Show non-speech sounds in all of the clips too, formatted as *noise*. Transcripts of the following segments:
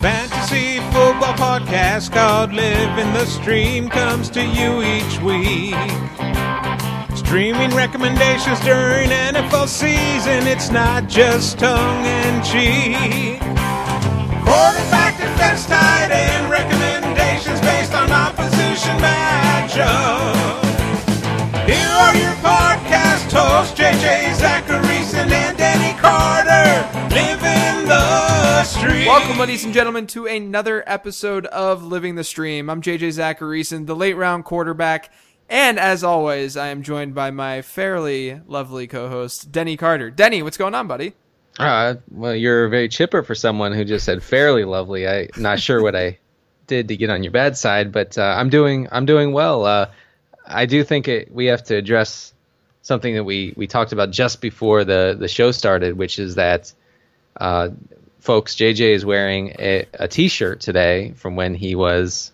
Fantasy football podcast called Living the Stream comes to you each week. Streaming recommendations during NFL season, it's not just tongue in cheek. Quarterback defense tight end recommendations based on opposition matchup. Here are your podcast hosts, JJ Zachariason and Denny Carter, living stream. Welcome, ladies and gentlemen, to another episode of Living the Stream. I'm JJ Zachariason, the late round quarterback, and as always, I am joined by my fairly lovely co-host, Denny Carter. Denny, what's going on, buddy? Uh, well, you're very chipper for someone who just said fairly lovely. I'm not sure what I did to get on your bad side, but uh, I'm doing I'm doing well. Uh, I do think it, we have to address something that we, we talked about just before the, the show started, which is that uh, folks, JJ is wearing a, a T-shirt today from when he was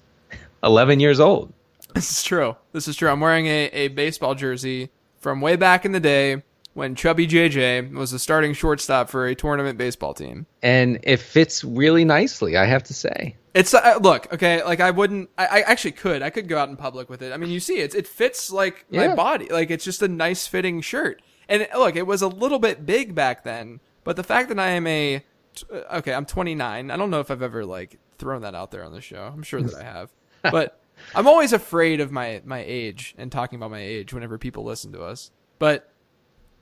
11 years old. This is true. This is true. I'm wearing a, a baseball jersey from way back in the day when Chubby JJ was the starting shortstop for a tournament baseball team. And it fits really nicely, I have to say. It's uh, look okay. Like I wouldn't. I, I actually could. I could go out in public with it. I mean, you see, it. It fits like my Yeah. body. Like it's just a nice fitting shirt. And look, it was a little bit big back then, but the fact that I am a t- uh, okay, I'm 29. I don't know if I've ever like thrown that out there on the show. I'm sure that I have, *laughs* but I'm always afraid of my my age and talking about my age whenever people listen to us. But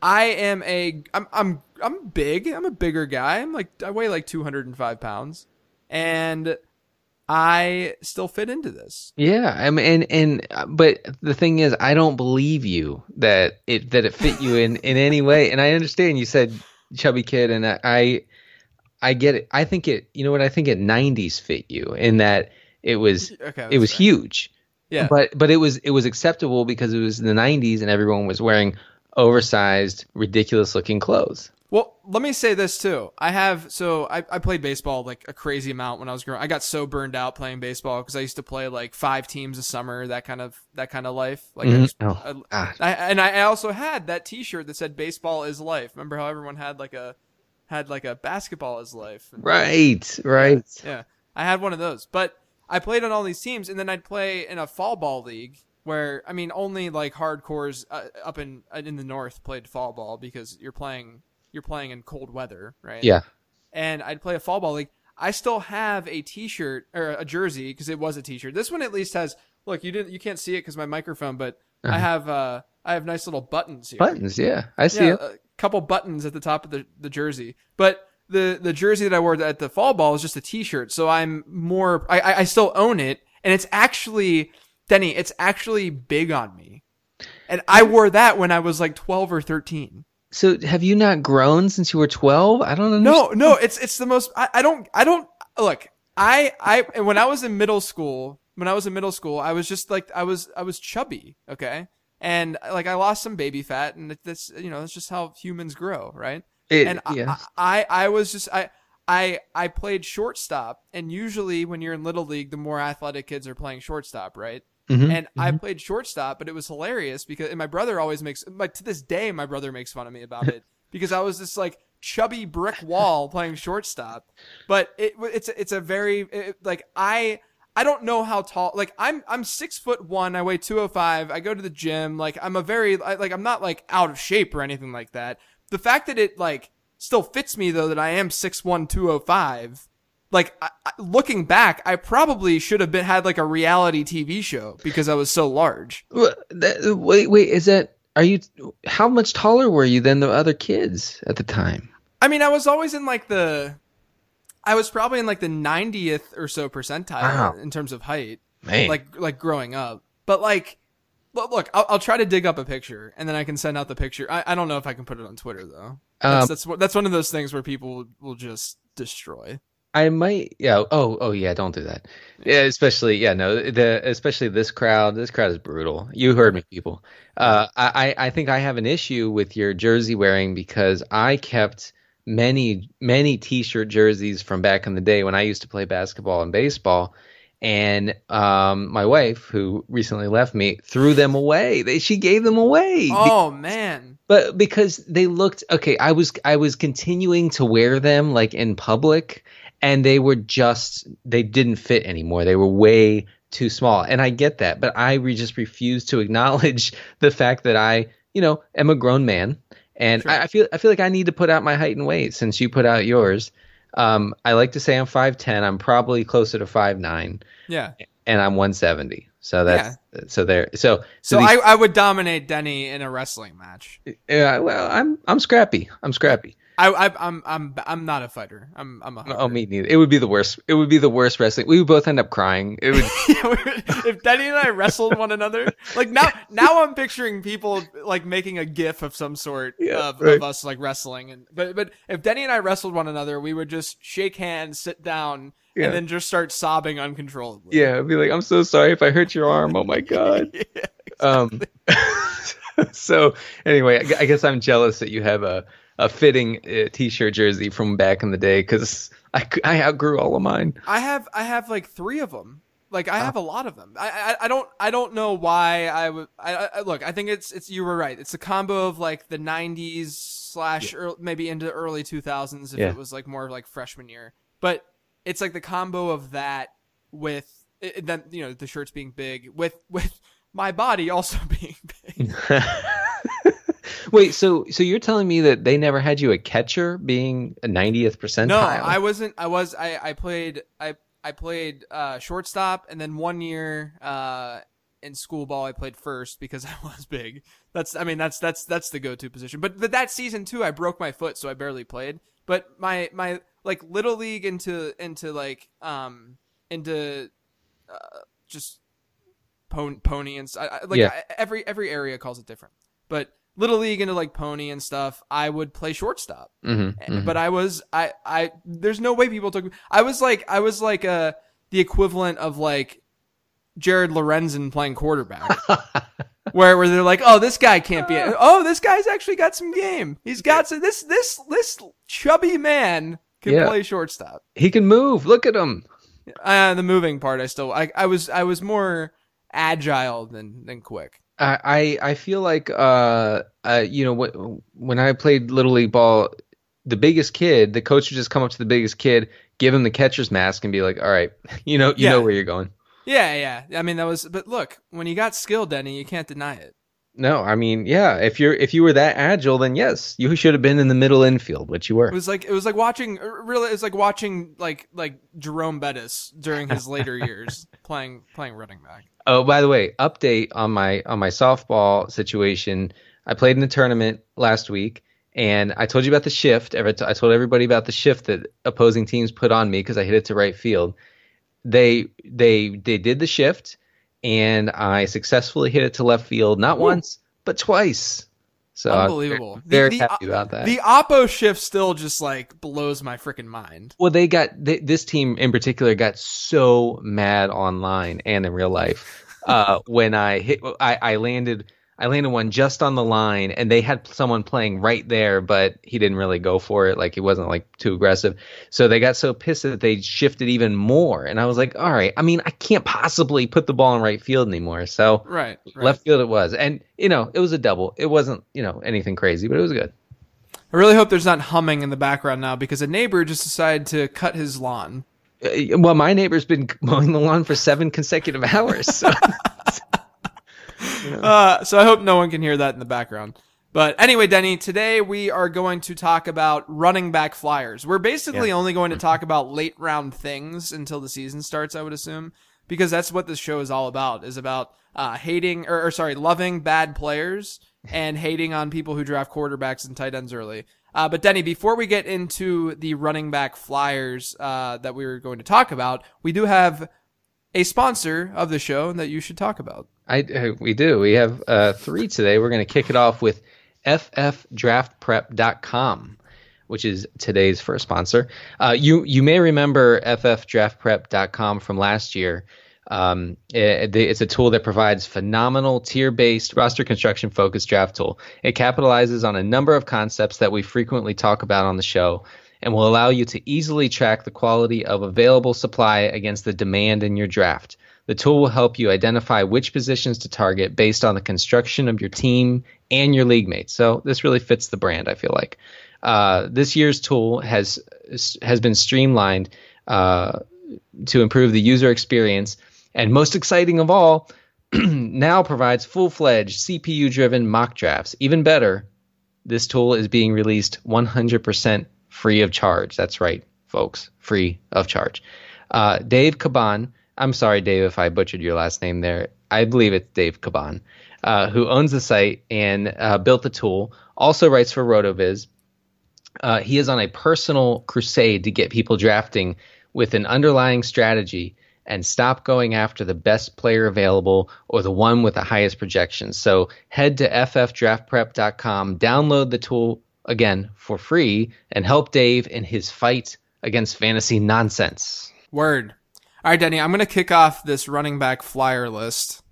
I am a I'm I'm I'm big. I'm a bigger guy. I'm like I weigh like 205 pounds, and I still fit into this. Yeah, I mean, and and but the thing is, I don't believe you that it that it fit you in in any way. And I understand you said chubby kid, and I I, I get it. I think it. You know what? I think it '90s fit you in that it was Okay, it was fair. huge. Yeah, But but it was it was acceptable because it was in the '90s and everyone was wearing oversized, ridiculous looking clothes. Well, let me say this too. I have so I, I played baseball like a crazy amount when I was growing. I got so burned out playing baseball because I used to play like five teams a summer, that kind of that kind of life. Like I Mhm. just, Oh, I, I, and I also had that T-shirt that said "Baseball is life." Remember how everyone had like a had like a basketball is life? And- Right, right. Yeah, I had one of those. But I played on all these teams, and then I'd play in a fall ball league where I mean only like hardcores uh, up in in the north played fall ball because you're playing you're playing in cold weather, right? Yeah. And I'd play a fall ball league. I still have a T-shirt or a jersey because it was a T-shirt. This one at least has. Look, you didn't you can't see it because my microphone, but I have uh I have nice little buttons here Buttons. Yeah, I see yeah, it. Couple buttons at the top of the, the jersey. But the the jersey that I wore at the fall ball is just a t-shirt, so I'm more. I I, I still own it, and it's actually Denny. It's actually big on me, and I wore that when I was like 12 or 13. So have you not grown since you were 12? I don't know. No, no, it's it's the most. I, I don't I don't look. I I when I was in middle school, when I was in middle school, I was just like I was I was chubby, okay, and like I lost some baby fat, and that's you know that's just how humans grow, right? It- and I- yeah. I, I I was just I. I, I played shortstop, and usually when you're in little league, the more athletic kids are playing shortstop, right? Mhm, And I played shortstop, but it was hilarious because and my brother always makes like to this day my brother makes fun of me about it *laughs* because I was this like chubby brick wall playing shortstop. But it it's it's a very it, like I I don't know how tall like I'm I'm six foot one I weigh two oh five I go to the gym like I'm a very I- like I'm not like out of shape or anything like that. The fact that it like still fits me though that I am six one two oh five like I, I, looking back, I probably should have been had like a reality TV show because I was so large. Wait, wait. Is that? Are you? How much taller were you than the other kids at the time? I mean, I was always in like the, I was probably in like the 90th or so percentile Wow. in terms of height, Man, like like growing up. But like, look, look I'll, I'll try to dig up a picture and then I can send out the picture. I, I don't know if I can put it on Twitter though. That's Um, that's that's one of those things where people will, will just destroy. I might. Yeah. Oh. Oh. Yeah. Don't do that. Yeah. Especially. Yeah. No. The especially this crowd. This crowd is brutal. You heard me, people. Uh. I I think I have an issue with your jersey wearing because I kept many many t-shirt jerseys from back in the day when I used to play basketball and baseball. And um, my wife, who recently left me, threw them away. They, she gave them away. Oh man. but because they looked okay i was i was continuing to wear them like in public and they were just they didn't fit anymore. They were way too small, and I get that, but I re- just refuse to acknowledge *laughs* the fact that I, you know, am a grown man, and Sure. I, I feel I feel like I need to put out my height and weight since you put out yours. Um, I like to say I'm five ten. I'm probably closer to five nine, Yeah. and I'm one seventy. So that's so there. So So these- I, I would dominate Denny in a wrestling match. yeah. Well, I'm I'm scrappy. I'm scrappy. I, I I'm I'm I'm not a fighter. I'm I'm a Oh, me neither. It would be the worst. It would be the worst wrestling. We would both end up crying. It *laughs* would. if Denny and I wrestled one another, like now, now I'm picturing people like making a gif of some sort Yeah, of, right. of us like wrestling, and but but if Denny and I wrestled one another, we would just shake hands, sit down, Yeah. and then just start sobbing uncontrollably. yeah, I'd be like, I'm so sorry if I hurt your arm. Oh my *laughs* god. Yeah, Um. *laughs* so anyway, I guess I'm jealous that you have a a fitting uh, t-shirt jersey from back in the day because I, I outgrew all of mine. I have I have like three of them. Like I have a lot of them. I, I I don't I don't know why I would. I, I look. I think it's it's you were right. It's a combo of like the '90s slash early, maybe into early 2000s if Yeah. it was like more like freshman year. But it's like the combo of that with it, it- then you know the shirts being big with with my body also *laughs* being big. *laughs* Wait, so so you're telling me that they never had you a catcher being a 90th percentile? No, I wasn't. I was. I I played. I I played uh, shortstop, and then one year uh, in school ball, I played first because *laughs* I was big. That's. I mean, that's that's that's the go-to position. But but that season too, I broke my foot, so I barely played. But my my like little league into into like um into uh, just pony, pony and I, I- like Yeah. I, every every area calls it different. But little league into like pony and stuff, I would play shortstop. Mhm, mhm. But I was I I there's no way people took me. I was like I was like uh the equivalent of like Jared Lorenzen playing quarterback. *laughs* where where they're like, "Oh, this guy can't be *laughs* Oh, this guy's actually got some game. He's got some this this this chubby man can Yeah. play shortstop." he can move. Look at him. Uh, the moving part I still I I was I was more agile than than quick. I I feel like uh uh you know when when I played little league ball, the biggest kid, the coach would just come up to the biggest kid, give him the catcher's mask, and be like, "All right, *laughs* you know you Yeah. know where you're going." Yeah, yeah. I mean that was but look, when you got skill, Denny, you can't deny it. No, I mean, yeah, if you're if you were that agile, then yes, you should have been in the middle infield, which you were. It was like it was like watching really it was like watching like like Jerome Bettis during his later years *laughs* playing playing running back. Oh, by the way, update on my on my softball situation. I played in the tournament last week, and I told you about the shift. I told everybody about the shift that opposing teams put on me because I hit it to right field. They they they did the shift, and I successfully hit it to left field, not once but twice. So I'm Unbelievable. Very, The- very the- happy about that. The oppo shift still just like blows my freaking mind. Well, they got they, this team in particular got so mad online and in real life uh, when I hit. I, I landed. I landed one just on the line, and they had someone playing right there, but he didn't really go for it. Like he wasn't like too aggressive. So they got so pissed that they shifted even more. And I was like, all right. I mean, I can't possibly put the ball in right field anymore. So Right. right. left field it was, and you know it was a double. It wasn't you know anything crazy, but it was good. I really hope there's not humming in the background now because a neighbor just decided to cut his lawn. Uh, Well, my neighbor's been *laughs* mowing the lawn for seven consecutive hours. So. *laughs* *laughs* Uh, so I hope no one can hear that in the background. But anyway, Denny, today we are going to talk about running back flyers. We're basically Yeah. only going to talk about late round things until the season starts, I would assume, because that's what this show is all about, is about uh, hating, or, or sorry, loving bad players and hating on people who draft quarterbacks and tight ends early. Uh, but Denny, before we get into the running back flyers uh, that we were going to talk about, we do have a sponsor of the show that you should talk about. I uh, we do. We have uh, three today. We're going to kick it off with ffdraftprep.com, which is today's first sponsor. Uh, you you may remember ffdraftprep.com from last year. Um, it- it's a tool that provides phenomenal tier-based roster construction focused draft tool. It capitalizes on a number of concepts that we frequently talk about on the show and will allow you to easily track the quality of available supply against the demand in your draft. The tool will help you identify which positions to target based on the construction of your team and your league mates. So this really fits the brand, I feel like. Uh, this year's tool has has been streamlined uh, to improve the user experience, and most exciting of all, *clears throat* now provides full-fledged CPU-driven mock drafts. Even better, this tool is being released 100% free of charge. That's right, folks, free of charge. Uh, Dave Caban, I'm sorry, Dave, if I butchered your last name there. I believe it's Dave Caban, uh, who owns the site and uh, built the tool, also writes for RotoViz. Uh, he is on a personal crusade to get people drafting with an underlying strategy and stop going after the best player available or the one with the highest projections. So head to ffdraftprep.com, download the tool again for free, and help Dave in his fight against fantasy nonsense. Word. All right, Denny, I'm going to kick off this running back flyer list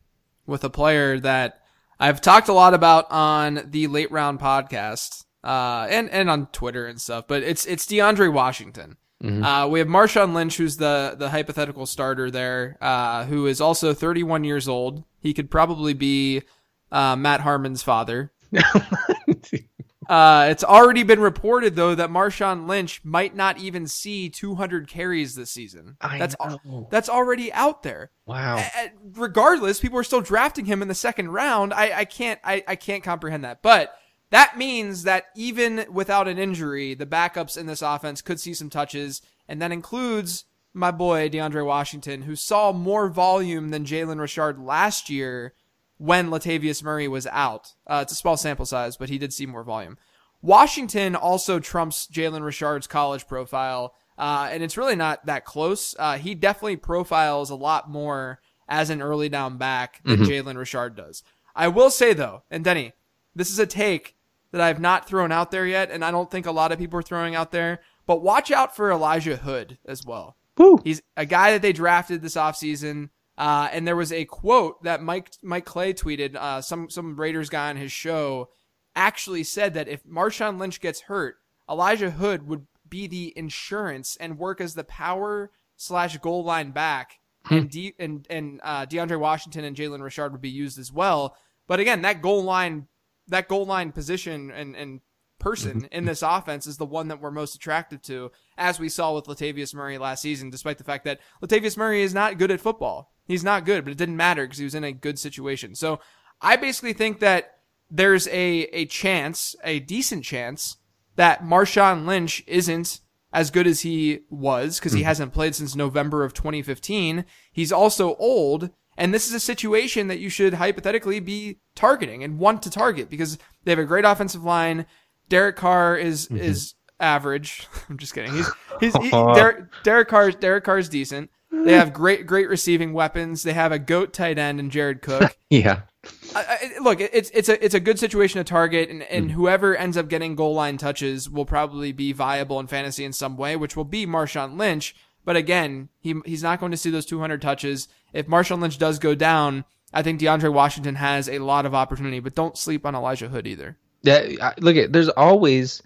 with a player that I've talked a lot about on the late round podcast, uh, and, and on Twitter and stuff, but it's, it's DeAndre Washington. Mm-hmm. Uh, we have Marshawn Lynch, who's the, the hypothetical starter there, uh, who is also 31 years old. He could probably be, uh, Matt Harmon's father. *laughs* Uh, it's already been reported though that Marshawn Lynch might not even see 200 carries this season. I that's know. that's already out there. Wow. A- regardless, people are still drafting him in the second round. I, I can't I, I can't comprehend that. But that means that even without an injury, the backups in this offense could see some touches, and that includes my boy DeAndre Washington, who saw more volume than Jalen Richard last year when Latavius Murray was out. Uh, it's a small sample size, but he did see more volume. Washington also trumps Jalen Richard's college profile, uh, and it's really not that close. Uh, he definitely profiles a lot more as an early down back than Mhm. Jalen Richard does. I will say though, and Denny, this is a take that I've not thrown out there yet, and I don't think a lot of people are throwing out there, but watch out for Elijah Hood as well. Woo. He's a guy that they drafted this offseason. Uh, and there was a quote that Mike Mike Clay tweeted. Uh, some some Raiders guy on his show actually said that if Marshawn Lynch gets hurt, Elijah Hood would be the insurance and work as the power slash goal line back, and De- and and uh, DeAndre Washington and Jalen Richard would be used as well. But again, that goal line that goal line position and and person mm-hmm. in this offense is the one that we're most attractive to, as we saw with Latavius Murray last season, despite the fact that Latavius Murray is not good at football. He's not good, but it didn't matter because he was in a good situation. So I basically think that there's a, a chance, a decent chance, that Marshawn Lynch isn't as good as he was because he mm-hmm. hasn't played since November of 2015. He's also old. And this is a situation that you should hypothetically be targeting and want to target because they have a great offensive line. Derek Carr is mm-hmm. is average. *laughs* I'm just kidding. He's he's he, *laughs* Derek, Derek Carr Derek Carr is decent. They have great great receiving weapons. They have a goat tight end and Jared Cook. *laughs* Yeah. I, I, look, it's it's a it's a good situation to target, and, and mm. whoever ends up getting goal line touches will probably be viable in fantasy in some way, which will be Marshawn Lynch. But again, he he's not going to see those 200 touches. If Marshawn Lynch does go down, I think DeAndre Washington has a lot of opportunity. But don't sleep on Elijah Hood either. That look at there's always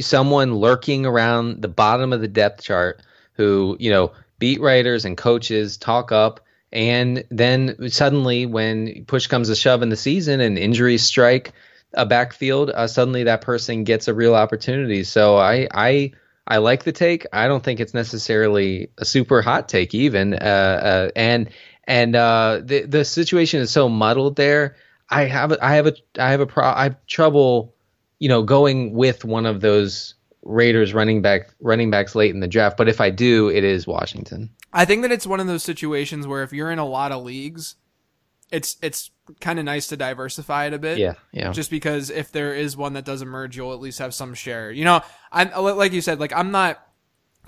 someone lurking around the bottom of the depth chart who you know beat writers and coaches talk up and then suddenly when push comes to shove in the season and injuries strike a backfield uh, suddenly that person gets a real opportunity. So i i i like the take. I don't think it's necessarily a super hot take even uh, uh and and uh the the situation is so muddled there i have a, i have a i have a pro i have trouble you know, going with one of those Raiders running back running backs late in the draft. But if I do, it is Washington. I think that it's one of those situations where if you're in a lot of leagues, it's it's kind of nice to diversify it a bit. Yeah, yeah. just because if there is one that does emerge, you'll at least have some share. You know, I like you said, like I'm not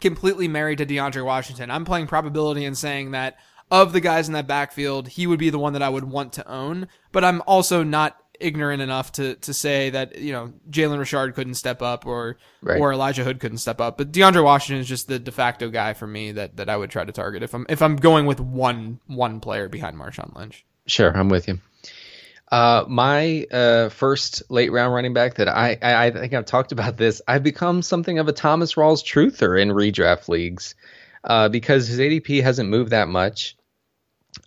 completely married to DeAndre Washington. I'm playing probability and saying that of the guys in that backfield, he would be the one that I would want to own. But I'm also not ignorant enough to to say that you know Jalen Richard couldn't step up or Right. or Elijah Hood couldn't step up. But DeAndre Washington is just the de facto guy for me that that I would try to target if I'm if I'm going with one one player behind Marshawn Lynch. Sure, I'm with you. Uh, my uh, first late round running back that I, I I think I've talked about this. I've become something of a Thomas Rawls truther in redraft leagues uh, because his ADP hasn't moved that much.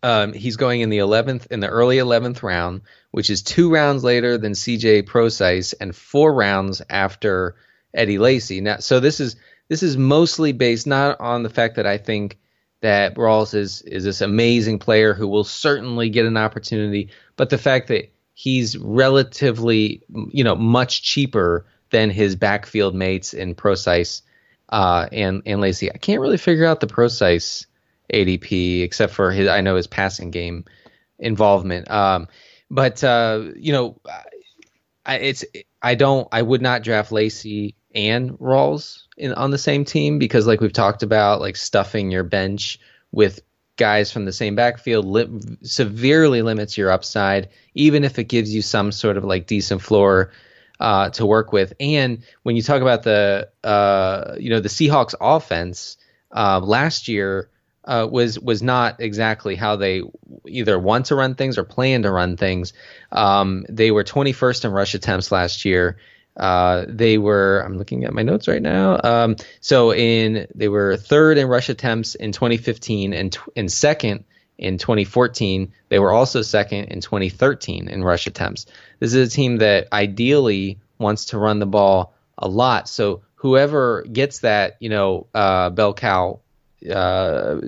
Um, he's going in the 11th in the early 11th round, which is two rounds later than CJ Prosise and four rounds after Eddie Lacy. Now, so this is this is mostly based not on the fact that I think that Rawls is is this amazing player who will certainly get an opportunity, but the fact that he's relatively you know much cheaper than his backfield mates in Prosise uh, and and Lacy. I can't really figure out the Prosise ADP except for his I know his passing game involvement. Um, but uh, you know, I, it's I don't I would not draft Lacy and Rawls in on the same team because like we've talked about like stuffing your bench with guys from the same backfield li- severely limits your upside even if it gives you some sort of like decent floor uh, to work with and when you talk about the uh, you know the Seahawks offense uh, last year uh, was was not exactly how they either want to run things or plan to run things. Um, they were 21st in rush attempts last year. Uh, they were I'm looking at my notes right now. Um, so in they were third in rush attempts in 2015 and in second in 2014. They were also second in 2013 in rush attempts. This is a team that ideally wants to run the ball a lot. So whoever gets that, you know, uh, bell cow uh,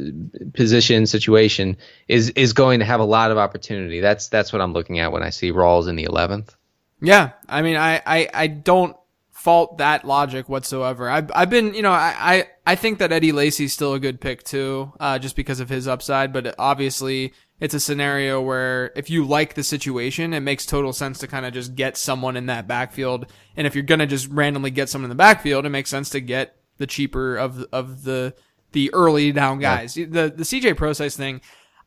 position situation is is going to have a lot of opportunity. That's that's what I'm looking at when I see Rawls in the 11th. Yeah, I mean, I I, I don't fault that logic whatsoever. I've I've been, you know, I I, I think that Eddie Lacy's still a good pick too, uh, just because of his upside. But obviously, it's a scenario where if you like the situation, it makes total sense to kind of just get someone in that backfield. And if you're gonna just randomly get someone in the backfield, it makes sense to get the cheaper of of the the early down guys. Yeah. The the CJ Prosise thing,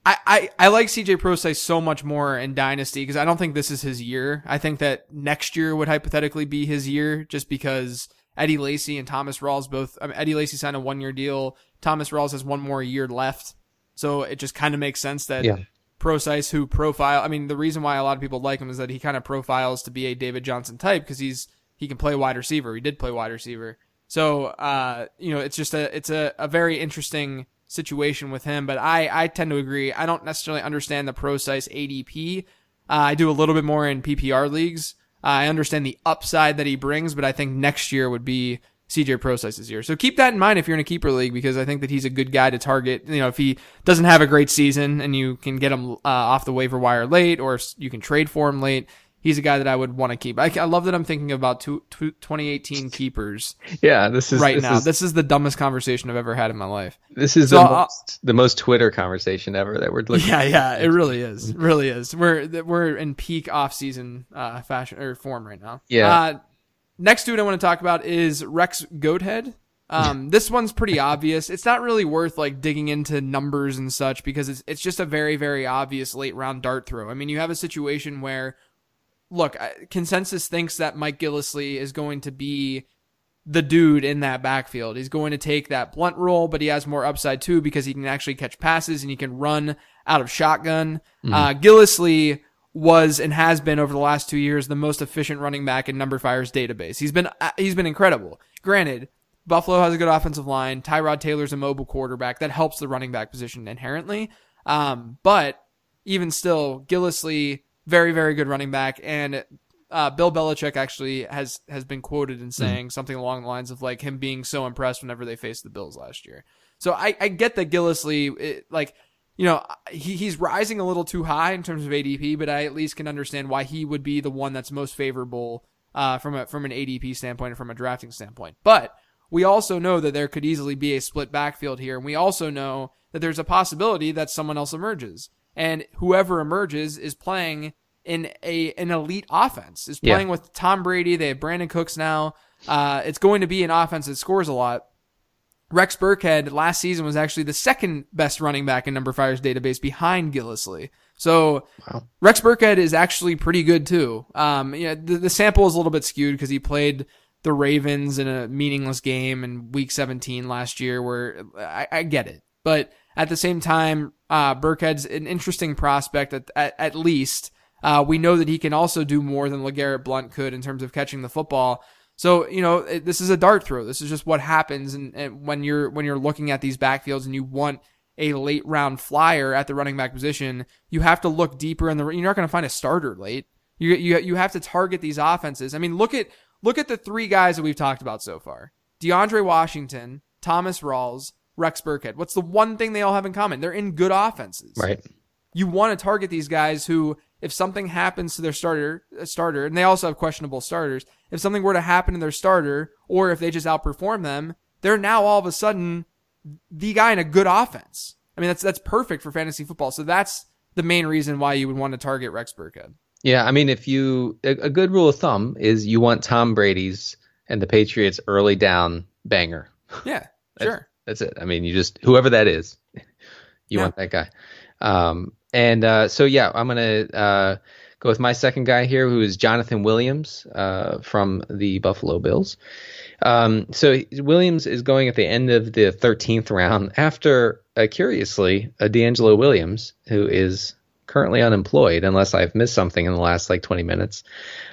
I, I, I like CJ Prosise so much more in Dynasty because I don't think this is his year. I think that next year would hypothetically be his year just because Eddie Lacy and Thomas Rawls both. I mean, Eddie Lacy signed a one year deal. Thomas Rawls has one more year left, so it just kind of makes sense that. Yeah. Prosise, who profile, I mean, the reason why a lot of people like him is that he kind of profiles to be a David Johnson type because he's he can play wide receiver. He did play wide receiver. So, uh, you know, it's just a, it's a, a very interesting situation with him, but I, I tend to agree. I don't necessarily understand the Prosise ADP. Uh, I do a little bit more in PPR leagues. Uh, I understand the upside that he brings, but I think next year would be CJ Prosise's year. So keep that in mind if you're in a keeper league because I think that he's a good guy to target. You know, if he doesn't have a great season and you can get him uh, off the waiver wire late or you can trade for him late, he's a guy that I would want to keep. I, I love that I'm thinking about two, two, 2018 keepers. Yeah, this is right this now. Is, this is the dumbest conversation I've ever had in my life. This is so the most the most Twitter conversation ever that we're looking. Yeah, yeah, it really is. It really is. We're we're in peak off season uh, fashion or form right now. Yeah. Uh, next dude I want to talk about is Rex Goathead. Um, this one's pretty *laughs* obvious. It's not really worth like digging into numbers and such because it's it's just a very very obvious late round dart throw. I mean, you have a situation where look, consensus thinks that Mike Gillislee is going to be the dude in that backfield. He's going to take that blunt role, but he has more upside too because he can actually catch passes and he can run out of shotgun. Mm-hmm. Uh, Gillislee was and has been over the last two years the most efficient running back in number numberFire's database. He's been uh, he's been incredible. Granted, Buffalo has a good offensive line. Tyrod Taylor's a mobile quarterback that helps the running back position inherently. Um, but even still, Gillislee very very good running back and uh, Bill Belichick actually has has been quoted in saying mm. something along the lines of like him being so impressed whenever they faced the Bills last year. So I, I get that Gillislee, it, like, you know, he, he's rising a little too high in terms of ADP, but I at least can understand why he would be the one that's most favorable uh, from a from an ADP standpoint and from a drafting standpoint. But we also know that there could easily be a split backfield here, and we also know that there's a possibility that someone else emerges and whoever emerges is playing in a an elite offense. Is playing yeah. with Tom Brady. They have Brandin Cooks now. Uh, it's going to be an offense that scores a lot. Rex Burkhead last season was actually the second best running back in numberFire's database behind Gillislee. So wow. Rex Burkhead is actually pretty good too. Um, yeah, the, the sample is a little bit skewed because he played the Ravens in a meaningless game in Week 17 last year, where I, I get it, but at the same time, uh, Burkhead's an interesting prospect at, at, at least. Uh, we know that he can also do more than LeGarrette Blunt could in terms of catching the football. So, you know, it, this is a dart throw. This is just what happens and, and when you're, when you're looking at these backfields and you want a late round flyer at the running back position, you have to look deeper in the, you're not going to find a starter late. You, you, you have to target these offenses. I mean, look at, look at the three guys that we've talked about so far. DeAndre Washington, Thomas Rawls, Rex Burkhead. What's the one thing they all have in common? They're in good offenses. Right. You want to target these guys who, if something happens to their starter, uh, starter, and they also have questionable starters. If something were to happen to their starter, or if they just outperform them, they're now all of a sudden the guy in a good offense. I mean, that's that's perfect for fantasy football. So that's the main reason why you would want to target Rex Burkhead. Yeah, I mean, if you a, a good rule of thumb is you want Tom Brady's and the Patriots early down banger. Yeah, *laughs* sure. That's it. I mean, you just whoever that is, you Yeah. want that guy. Um, and uh, so yeah, I'm gonna uh, go with my second guy here, who is Jonathan Williams uh, from the Buffalo Bills. Um, so Williams is going at the end of the 13th round after, uh, curiously, a DeAngelo Williams, who is currently unemployed, unless I've missed something in the last like 20 minutes.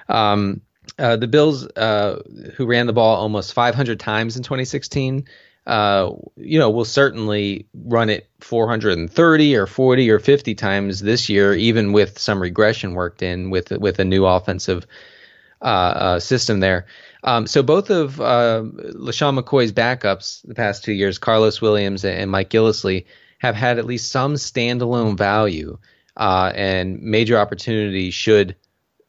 Um, uh, the Bills, uh, who ran the ball almost 500 times in 2016, uh, you know, we'll certainly run it 430 or 40 or 50 times this year, even with some regression worked in with with a new offensive uh, uh, system there. Um, so both of uh, LeSean McCoy's backups the past two years, Karlos Williams and Mike Gillislee, have had at least some standalone value uh, and major opportunity should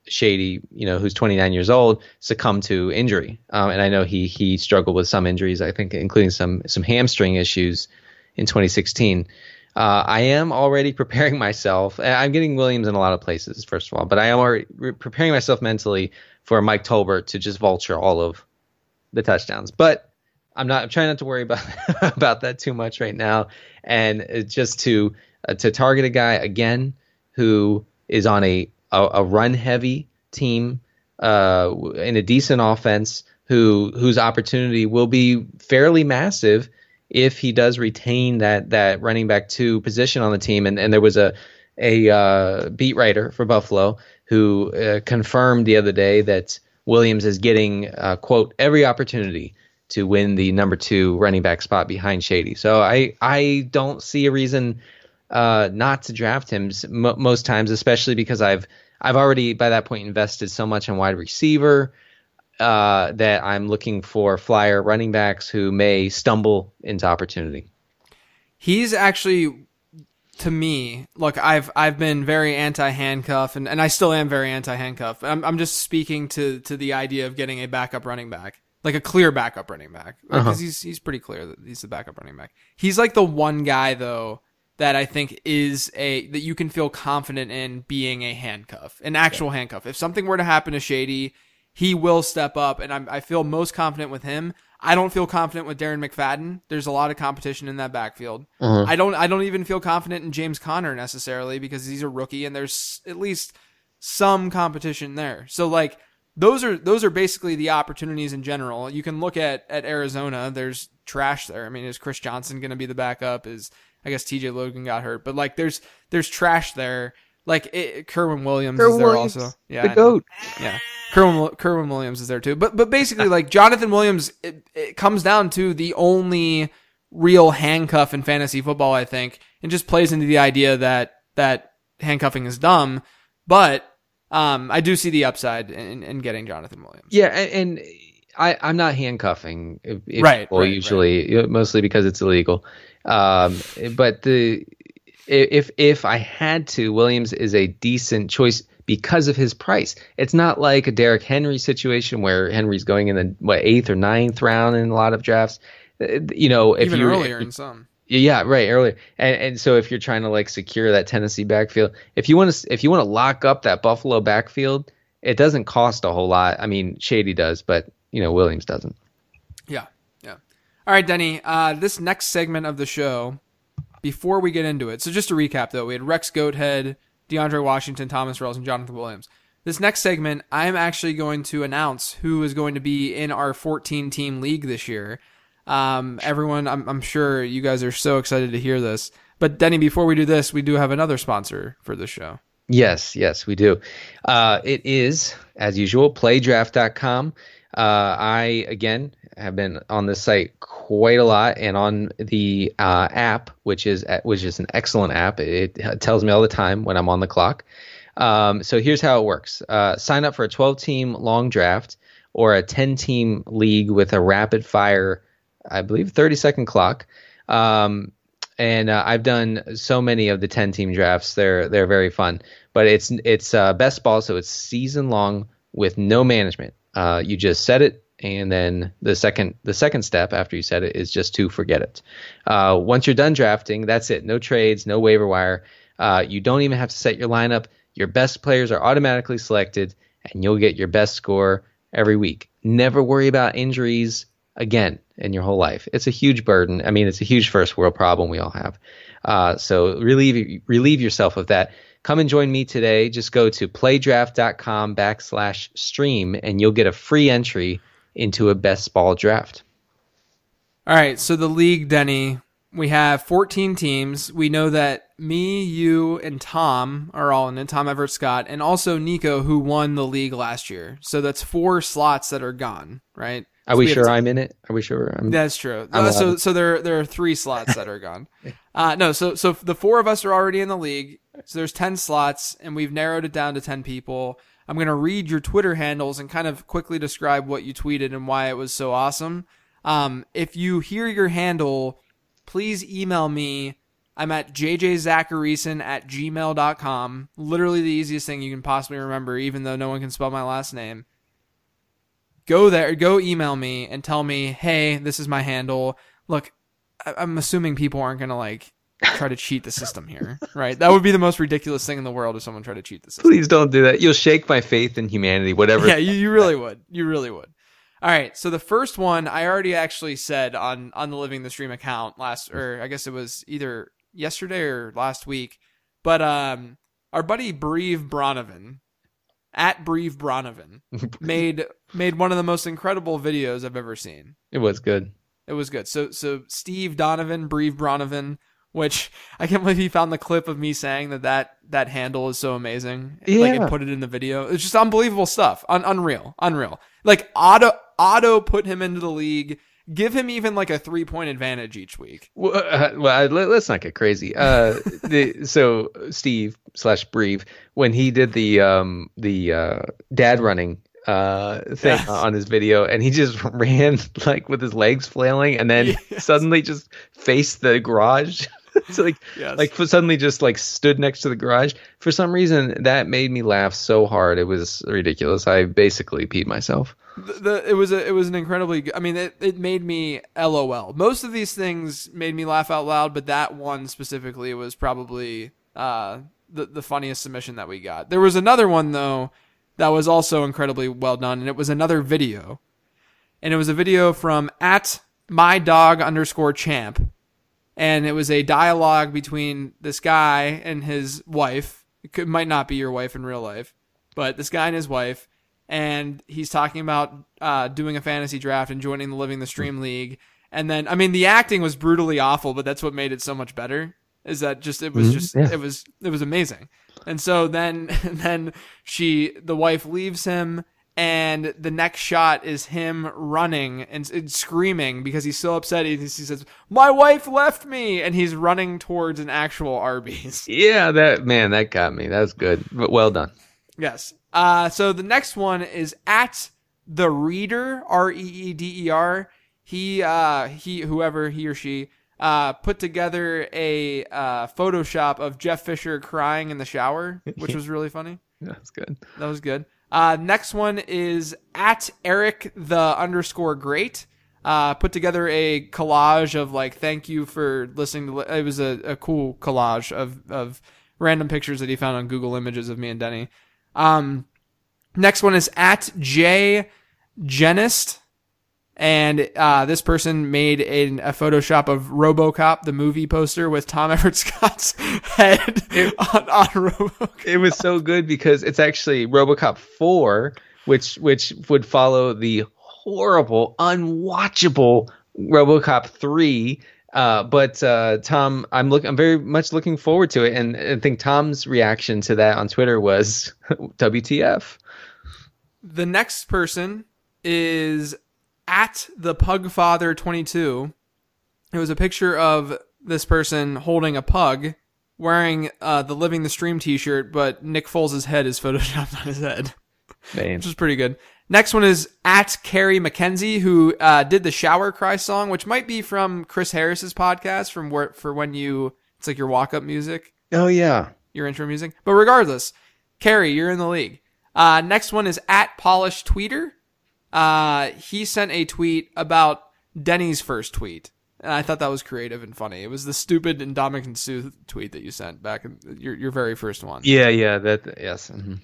Shady, you know, who's 29 years old, succumb to injury. Um, and I know he he struggled with some injuries, I think, including some some hamstring issues in 2016. Uh, I am already *laughs* preparing myself. I'm getting Williams in a lot of places, first of all, but I am already re- preparing myself mentally for Mike Tolbert to just vulture all of the touchdowns. But I'm not. I'm trying not to worry *laughs* about about that too much right now, and just to uh, to target a guy again who is on a a, a run heavy team uh, in a decent offense who whose opportunity will be fairly massive if he does retain that that running back two position on the team. And and there was a a uh, beat writer for Buffalo who uh, confirmed the other day that Williams is getting uh, quote every opportunity to win the number two running back spot behind Shady. So I I don't see a reason uh, not to draft him most times, especially because I've I've already by that point invested so much in wide receiver uh, that I'm looking for flyer running backs who may stumble into opportunity. He's actually to me, look, I've I've been very anti handcuff and, and I still am very anti handcuff. I'm I'm just speaking to to the idea of getting a backup running back. Like a clear backup running back. Because Uh-huh. he's he's pretty clear that he's the backup running back. He's like the one guy though that I think is a that you can feel confident in being a handcuff, an actual handcuff. If something were to happen to Shady, he will step up, and I'm, I feel most confident with him. I don't feel confident with Darren McFadden. There's a lot of competition in that backfield. Mm-hmm. I don't. I don't even feel confident in James Conner necessarily because he's a rookie, and there's at least some competition there. So like those are those are basically the opportunities in general. You can look at at Arizona. There's trash there. I mean, is Chris Johnson going to be the backup? Is I guess T.J. Logan got hurt, but like there's there's trash there. Like it, Kerwynn Williams is there Williams, also. Yeah, the I know. Yeah, Kerwynn Kerwynn Williams is there too. But but basically, like Jonathan Williams, it, it comes down to the only real handcuff in fantasy football, I think, and just plays into the idea that that handcuffing is dumb. But um, I do see the upside in, in getting Jonathan Williams. Yeah, and, and I, I'm not handcuffing if, if Right, people right, usually, know, mostly because it's illegal. Um, but the if if I had to, Williams is a decent choice because of his price. It's not like a Derrick Henry situation where Henry's going in the what eighth or ninth round in a lot of drafts. Uh, You know, if Even you earlier in some. yeah, right, earlier. And and so if you're trying to like secure that Tennessee backfield, if you want to if you want to lock up that Buffalo backfield, it doesn't cost a whole lot. I mean, Shady does, but you know, Williams doesn't. All right, Denny. Uh, this next segment of the show, before we get into it, so just to recap though, we had Rex Goathead, DeAndre Washington, Thomas Rawls, and Jonathan Williams. This next segment, I'm actually going to announce who is going to be in our 14 team league this year. Um, everyone, I'm, I'm sure you guys are so excited to hear this. But Denny, before we do this, we do have another sponsor for the show. Yes, yes, we do. Uh, it is, as usual, playdraft.com. Uh, I, again, have been on this site quite a lot and on the uh, app, which is which is an excellent app. It, it tells me all the time when I'm on the clock. Um, so here's how it works. Uh, sign up for a 12 team long draft or a 10 team league with a rapid fire, I believe, 30 second clock. Um, and uh, I've done so many of the 10 team drafts. They're they're very fun. But it's it's uh, best ball, so it's season long with no management. Uh, you just set it, and then the second the second step after you set it is just to forget it. Uh, once you're done drafting, that's it. No trades, no waiver wire. Uh, you don't even have to set your lineup. Your best players are automatically selected, and you'll get your best score every week. Never worry about injuries again in your whole life. It's a huge burden. I mean, it's a huge first world problem we all have. Uh, so relieve relieve yourself of that. Come and join me today. Just go to playdraft.com backslash stream, and you'll get a free entry into a best ball draft. All right, so the league, Denny, we have 14 teams. We know that me, you, and Tom are all in it. Tom Everett Scott, and also Nico, who won the league last year. So that's four slots that are gone, right? Are So we have sure to- I'm in it? Are we sure I'm? That's true. I'm Uh, so so there there are three slots that are gone. *laughs* Uh, no, so so the four of us are already in the league. So there's ten slots, and we've narrowed it down to ten people. I'm gonna read your Twitter handles and kind of quickly describe what you tweeted and why it was so awesome. Um, if you hear your handle, please email me. I'm at jjzachariason at gmail.com. Literally the easiest thing you can possibly remember, even though no one can spell my last name go there, go email me and tell me, hey, this is my handle. Look, I- I'm assuming people aren't gonna like try to cheat the system here, right? That would be the most ridiculous thing in the world if someone tried to cheat the system. Please don't do that. You'll shake my faith in humanity. Whatever. Yeah, you, you really would. You really would. All right, so the first one I already actually said on on the Living the Stream account last, or I guess it was either yesterday or last week, but um, our buddy Breve Bronovan at Breve Bronovan *laughs* made made one of the most incredible videos I've ever seen. It was good. It was good. So so Steve Donovan, Breve Bronovan, which I can't believe he found the clip of me saying that that, that handle is so amazing. Like Yeah. and put it in the video. It's just unbelievable stuff. Un- unreal. Unreal. Like Otto Otto put him into the league. Give him even like a three point advantage each week. Well, uh, well let, us not get crazy. Uh, *laughs* the, so Steve slash Breve, when he did the um the uh, dad running uh thing Yes. on his video, and he just *laughs* ran like with his legs flailing, and then Yes. suddenly just faced the garage. *laughs* it's like Yes. like for suddenly just like stood next to the garage. For some reason, that made me laugh so hard. It was ridiculous. I basically peed myself. the, the it was a it was an incredibly I mean it, it made me LOL. Most of these things made me laugh out loud, but that one specifically was probably uh the the funniest submission that we got. There was another one though that was also incredibly well done, and it was another video, and it was a video from at my dog underscore champ, and it was a dialogue between this guy and his wife. It could, might not be your wife in real life, but this guy and his wife, and he's talking about uh, doing a fantasy draft and joining the Living the Stream League. And then, I mean, the acting was brutally awful, but that's what made it so much better. Is that just it was Mhm, just yeah. it was it was amazing. And so then *laughs* then she the wife leaves him and the next shot is him running and, and screaming because he's so upset. He, he says, "My wife left me," and he's running towards an actual Arby's. *laughs* Yeah, that man, that got me. That was good. But well done. Yes. Uh, so the next one is at the reader, R E E D E R. He, uh, he, whoever he or she, uh, put together a uh, Photoshop of Jeff Fisher crying in the shower, which *laughs* was really funny. That's good. That was good. Uh, next one is at Eric the underscore great. Uh, put together a collage of like, thank you for listening to, li-" it was a, a cool collage of, of random pictures that he found on Google images of me and Denny. Um, next one is at J Genist. And, uh, this person made a, a Photoshop of Robocop, the movie poster with Tom *laughs* Everett Scott's head on, on Robocop. It was so good because it's actually RoboCop 4, which which would follow the horrible, unwatchable RoboCop 3. Uh, but uh, Tom, I'm look, I'm very much looking forward to it, and I think Tom's reaction to that on Twitter was *laughs* WTF. The next person is at the Pugfather 22. It was a picture of this person holding a pug wearing uh, the Living the Stream t shirt, but Nick Foles' head is *laughs* photoshopped on his head, Man. which is pretty good. Next one is at Carrie McKenzie, who uh, did the shower cry song, which might be from Chris Harris's podcast from where for when you it's like your walk up music, Oh yeah. your intro music. But regardless, Carrie, you're in the league. Uh, next one is at Polish Tweeter. Uh, he sent a tweet about Denny's first tweet. And I thought that was creative and funny. It was the stupid Indomitian Sue tweet that you sent back in your, your very first one. Yeah, yeah. That yes. mhm.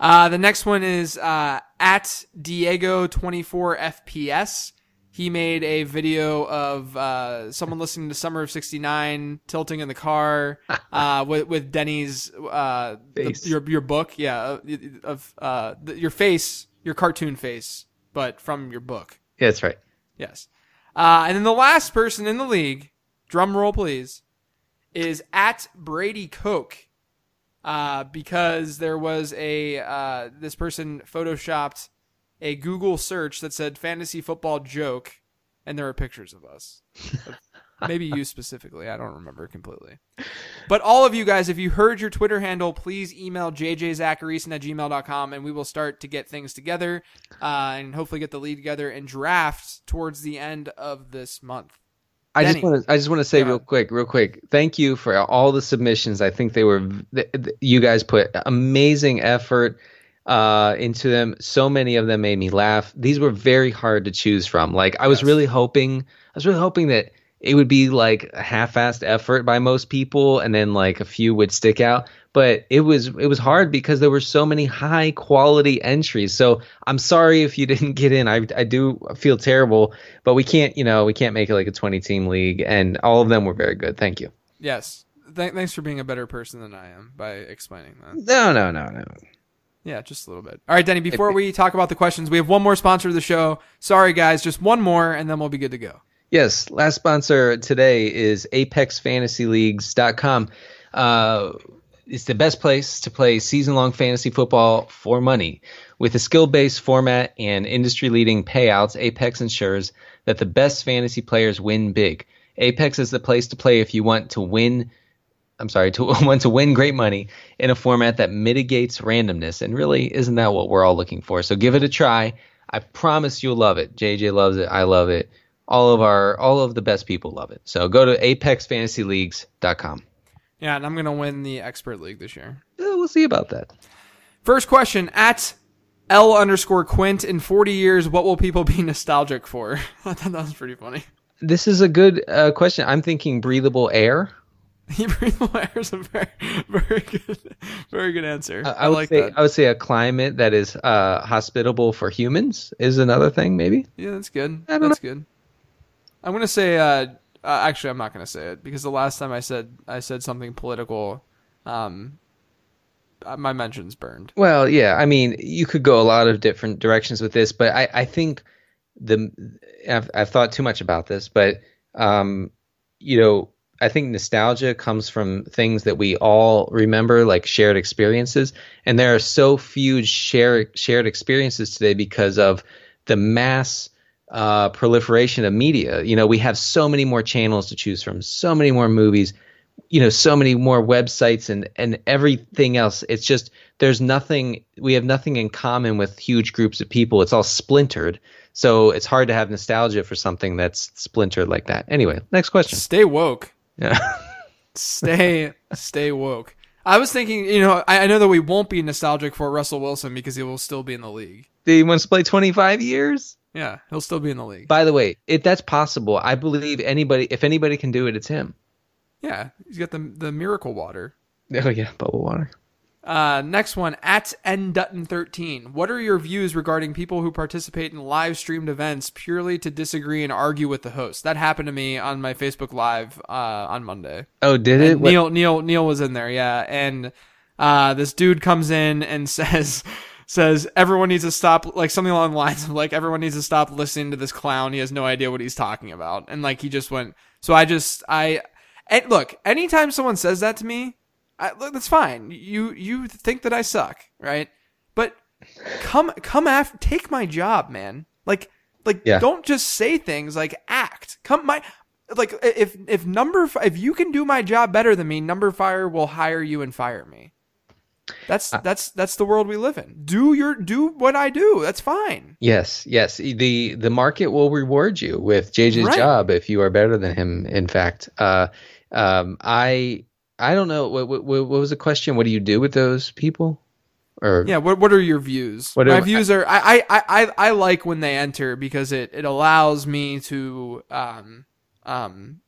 Uh, the next one is uh, at Diego24FPS. He made a video of uh, someone listening to Summer of '69, tilting in the car uh, *laughs* with with Denny's uh, the- your your book, yeah, of- of uh, the, your face, your cartoon face, but from your book. Yeah, that's right. Yes. Uh, and then the last person in the league, drum roll please, is at Brady Coke. Uh, because there was a uh, this person photoshopped a Google search that said fantasy football joke, and there are pictures of us. *laughs* Maybe you specifically, I don't remember completely. But all of you guys, if you heard your Twitter handle, please email jjzachariason at gmail.com and we will start to get things together uh, and hopefully get the lead together and draft towards the end of this month. I just want to I just want to say Go real quick, real quick. Thank you for all the submissions. I think they were th- th- you guys put amazing effort uh, into them. So many of them made me laugh. These were very hard to choose from. Like I was Yes. really hoping I was really hoping that it would be like a half-assed effort by most people and then like a few would stick out but it was it was hard because there were so many high quality entries so i'm sorry if you *laughs* didn't get in i, I do feel terrible but we can't you know we can't make it like a 20 team league and all of them were very good thank you Yes. Th- thanks for being a better person than I am by explaining that. no no no no Yeah, just a little bit. All right, Denny, before we talk about the questions, we have one more sponsor of the show. Sorry, guys, just one more, and then we'll be good to go. Yes, last sponsor today is ApexFantasyLeagues.com. Uh, it's the best place to play season-long fantasy football for money. With a skill-based format and industry-leading payouts, Apex ensures that the best fantasy players win big. Apex is the place to play if you want to win I'm sorry, *laughs* to want to win great money in a format that mitigates randomness. And really, isn't that what we're all looking for? So give it a try. I promise you'll love it. JJ loves it. I love it. All of our, all of the best people love it. So go to apexfantasyleagues.com. Yeah, and I'm going to win the expert league this year. Eh, we'll see about that. First question at L underscore Quint. In 40 years, what will people be *laughs* nostalgic for? *laughs* I thought that was pretty funny. This is a good uh, question. I'm thinking breathable air. *laughs* Breathable air is a very, very good, very good answer. I, I would like say, that. I would say a climate that is uh, hospitable for humans is another thing, maybe. Yeah, that's good. That's good. I'm gonna say. Uh, uh, actually, I'm not gonna say it because the last time I said I said something political, um, uh, my mentions burned. Well, yeah. I mean, you could go a lot of different directions with this, but I, I think the I've, I've thought too much about this, but um, you know, I think nostalgia comes from things that we all remember, like shared experiences, and there are so few shared shared experiences today because of the mass uh, proliferation of media. You know, we have so many more channels to choose from, so many more movies, you know, so many more websites and and everything else. It's just there's nothing. We have nothing in common with huge groups of people. It's all splintered. So it's hard to have nostalgia for something that's splintered like that. Anyway, next question. Stay woke. Yeah. *laughs* Stay, stay woke. I was thinking, you know, I, I know that we won't be nostalgic for Russell Wilson because he will still be in the league. he wants to play 25 years. Yeah, he'll still be in the league. By the way, if that's possible, I believe anybody, if anybody can do it, it's him. Yeah, he's got the the miracle water. Oh yeah, bubble water. Uh, next one at N Dutton thirteen. What are your views regarding people who participate in live streamed events purely to disagree and argue with the host? That happened to me on my Facebook Live uh, on Monday. Oh, did it? Neil Neil Neil was in there, yeah, and uh, this dude comes in and *laughs* says says everyone needs to stop like something along the lines of like everyone needs to stop listening to this clown. He has no idea what he's talking about, and like he just went. So I just I and look anytime someone says that to me, I, look, that's fine. You you think that I suck, right? But come come after take my job, man. Like like Yeah. don't just say things like act. Come my like if if number if you can do my job better than me, number fire will hire you and fire me. That's that's that's the world we live in. Do your do what I do. That's fine. Yes, yes. The the market will reward you with JJ's Right. job if you are better than him. In fact, uh, um, I I don't know what, what what was the question. What do you do with those people? Or Yeah. What What are your views? What My views are I, I I I like when they enter because it it allows me to um um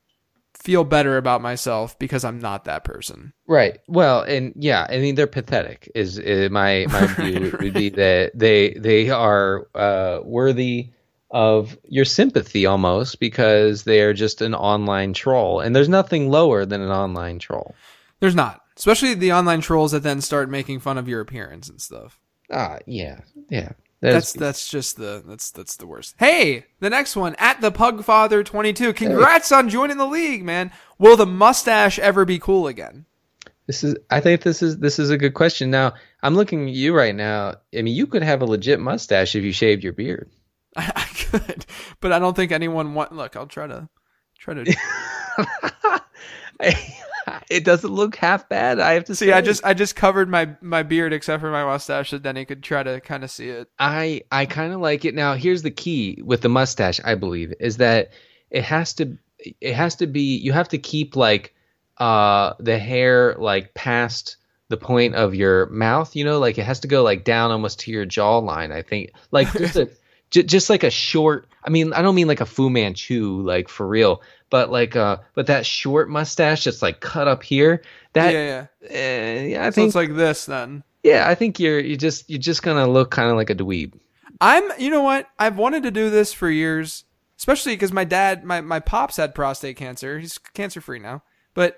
feel better about myself because I'm not that person. Right. Well, and yeah, I mean they're pathetic. Is, is my *laughs* my view Right, would be that they they are uh, worthy of your sympathy almost because they are just an online troll, and there's nothing lower than an online troll. There's not, especially the online trolls that then start making fun of your appearance and stuff. Ah, yeah, yeah. That's that's just the that's that's the worst. Hey, the next one at the Pugfather twenty two. Congrats on joining the league, man. Will the mustache ever be cool again? This is. I think this is this is a good question. Now I'm looking at you right now. I mean, you could have a legit mustache if you shaved your beard. I, *laughs* I could, but I don't think anyone want. Look, I'll try to try to *laughs* *laughs* *laughs* it doesn't look half bad. I have to see. say. I just I just covered my my beard except for my mustache, so Denny could try to kind of see it. I I kind of like it. Now, here's the key with the mustache. I believe is that it has to it has to be you have to keep like uh the hair like past the point of your mouth. You know, like it has to go like down almost to your jawline. I think like just a *laughs* j- just like a short. I mean, I don't mean like a Fu Manchu, like for real, but like uh, but that short mustache that's like cut up here. That yeah, yeah. eh, yeah, I So think it's like this then. yeah, I think you're you just you're just gonna look kind of like a dweeb. I'm, you know what? I've wanted to do this for years, especially because my dad, my, my pops had prostate cancer. He's cancer free now, but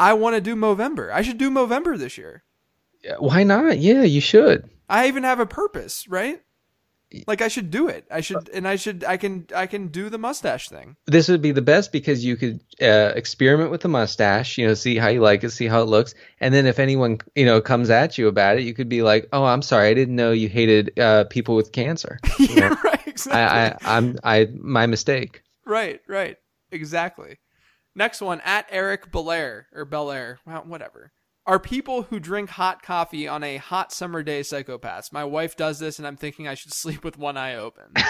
I want to do Movember. I should do Movember this year. Yeah, Why not? Yeah, you should. I even have a purpose, right? Like I should do it. I should, and I should, I can, I can do the mustache thing. This would be the best because you could uh, experiment with the mustache, you know, see how you like it, see how it looks, and then if anyone you know comes at you about it, you could be like, "Oh, I'm sorry, I didn't know you hated uh, people with cancer. *laughs* You know, yeah, right. Exactly. I, I, I'm, I, my mistake." Right, right. Exactly. Next one at Eric Belair or Belair, well, whatever. Are people who drink hot coffee on a hot summer day psychopaths? My wife does this, and I'm thinking I should *laughs* sleep with one eye open. *laughs*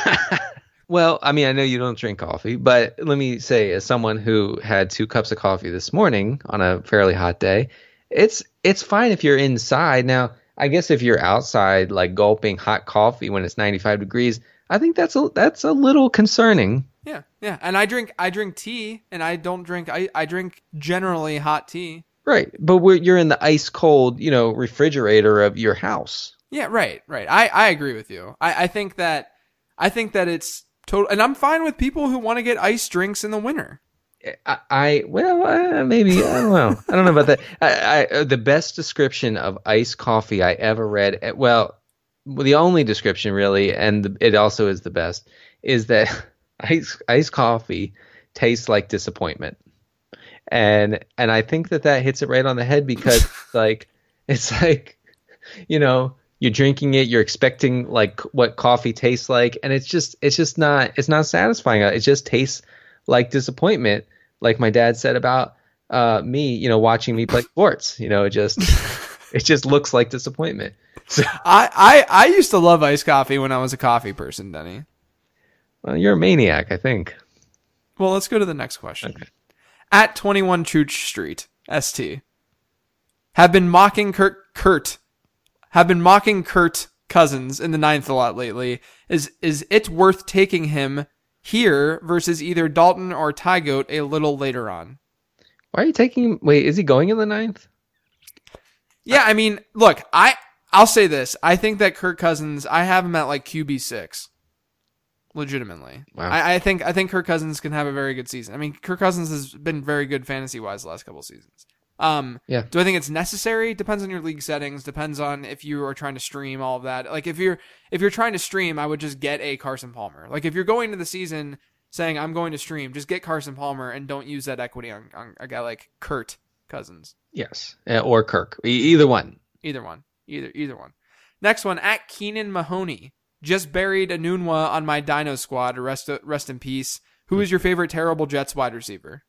Well, I mean, I know you don't drink coffee, but let me say, as someone who had two cups of coffee this morning on a fairly hot day, it's it's fine if you're inside. Now, I guess if you're outside, like gulping hot coffee when it's 95 degrees, I think that's a that's a little concerning. yeah, yeah. And I drink I drink tea, and I don't drink I I drink generally hot tea. Right, but we're, you're in the ice cold, you know, refrigerator of your house. Yeah, right, right. I I agree with you. I I think that I think that it's total, and I'm fine with people who want to get ice drinks in the winter. I, I well, uh, maybe I don't know. I don't know about that. I, I, uh, the best description of iced coffee I ever read. uh, Well, the only description really, and the, it also is the best, is that *laughs* ice iced coffee tastes like disappointment, and and I think that that hits it right on the head because *laughs* like it's like you know you're drinking it you're expecting like what coffee tastes like and it's just it's just not it's not satisfying. It just tastes like disappointment. Like my dad said about uh me you know watching me play *laughs* sports you know it just *laughs* it just looks like disappointment. So I, I I used to love iced coffee when I was a coffee person, Denny. well, you're a maniac i think. Well, let's go to the next question. At 21 Chooch Street, ST. Have been mocking Kurt, Kurt, have been mocking Kurt Cousins in the ninth a lot lately. Is, is it worth taking him here versus either Dalton or Tygoat a little later on? why are you taking wait is he going in the ninth Yeah, I mean, look, I, I'll say this. I think that Kirk Cousins, I have him at like QB six. Legitimately. Wow. I, I think I think Kirk Cousins can have a very good season. I mean, Kirk Cousins has been very good fantasy wise the last couple seasons. Um, Yeah. Do I think it's necessary? Depends on your league settings. Depends on if you are trying to stream all of that. Like if you're if you're trying to stream, I would just get a Carson Palmer. Like if you're going to the season saying I'm going to stream, just get Carson Palmer and don't use that equity on, on a guy like Kurt Cousins. yes or kirk either one Either one. Either either one. Next one at Keenan Mahoney. Just buried Enunwa on my Dino squad. Rest rest in peace. Who is your favorite terrible Jets wide receiver?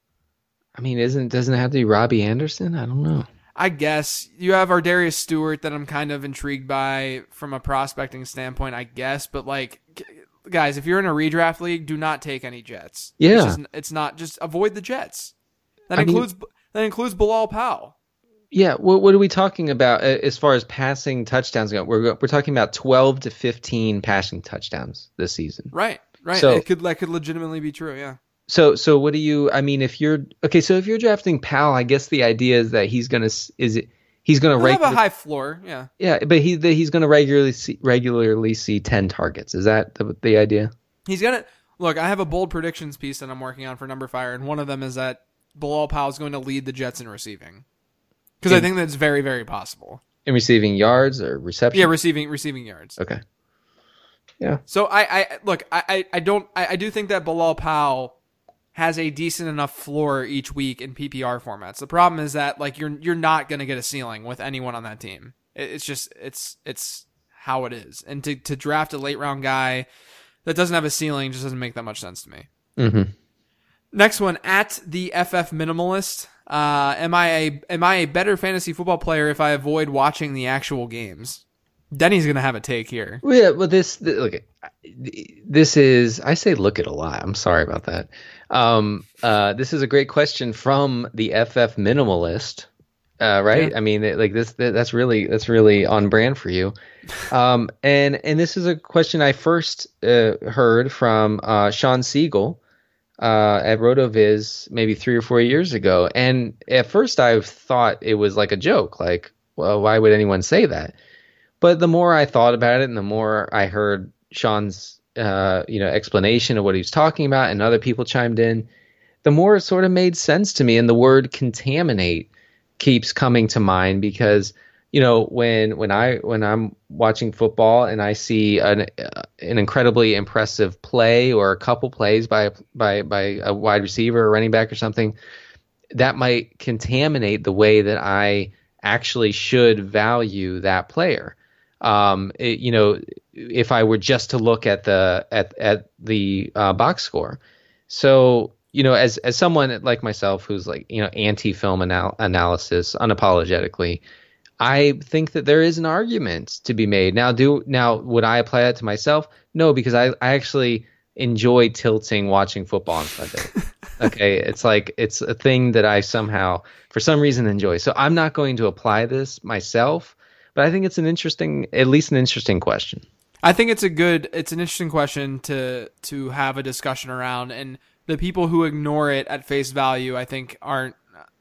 i mean isn't doesn't it have to be robbie anderson i don't know I guess you have ArDarius Stewart that I'm kind of intrigued by from a prospecting standpoint. I guess, but like, guys, if you're in a redraft league, do not take any Jets. Yeah, it's, just, it's not just avoid the Jets. That I includes mean, that includes Bilal Powell. Yeah, what, what are we talking about uh, as far as passing touchdowns go? We're we're talking about 12 to 15 passing touchdowns this season. Right, right. So, it could that could legitimately be true. Yeah. So so what do you? I mean, if you're okay, so if you're drafting Powell, I guess the idea is that he's gonna is it he's gonna regu- have a high floor, yeah. Yeah, but he the, he's gonna regularly see regularly see ten targets. Is that the the idea? He's gonna look. I have a bold predictions piece that I'm working on for Number Fire, and one of them is that Bilal Powell is going to lead the Jets in receiving because I think that's very very possible. In receiving yards or reception? Yeah, receiving receiving yards. Okay. Yeah. So I, I look, I, I don't, I, I do think that Bilal Powell has a decent enough floor each week in PPR formats. The problem is that like you're you're not going to get a ceiling with anyone on that team. It's just it's it's how it is. And to to draft a late round guy that doesn't have a ceiling just doesn't make that much sense to me. Mm-hmm. Next one at the FF minimalist. Uh, am I a am I a better fantasy football player if I avoid watching the actual games? Denny's gonna have a take here. Well, yeah, well, this look, this is I say look at a lot. I'm sorry about that. Um, uh, this is a great question from the FF minimalist, uh, right? Yeah. I mean, like this, that's really that's really on brand for you. *laughs* Um, and and this is a question I first uh, heard from uh, Shawn Siegele uh, at Rotoviz maybe three or four years ago. And at first, I thought it was like a joke, like, well, why would anyone say that? But the more I thought about it, and the more I heard Shawn's uh, you know explanation of what he was talking about, and other people chimed in, the more it sort of made sense to me. And the word contaminate keeps coming to mind because you know when when I when I'm watching football and I see an uh, an incredibly impressive play or a couple plays by by by a wide receiver or running back or something, that might contaminate the way that I actually should value that player. Um, it, you know, if I were just to look at the at at the uh, box score. So you know, as as someone like myself who's like you know anti film anal- analysis unapologetically, I think that there is an argument to be made. Now, do now would I apply that to myself? No, because I I actually enjoy tilting watching football on Sunday. *laughs* okay, it's like it's a thing that I somehow for some reason enjoy. So I'm not going to apply this myself, but I think it's an interesting, at least an interesting question. I think it's a good, it's an interesting question to to have a discussion around, and the people who ignore it at face value, I think, aren't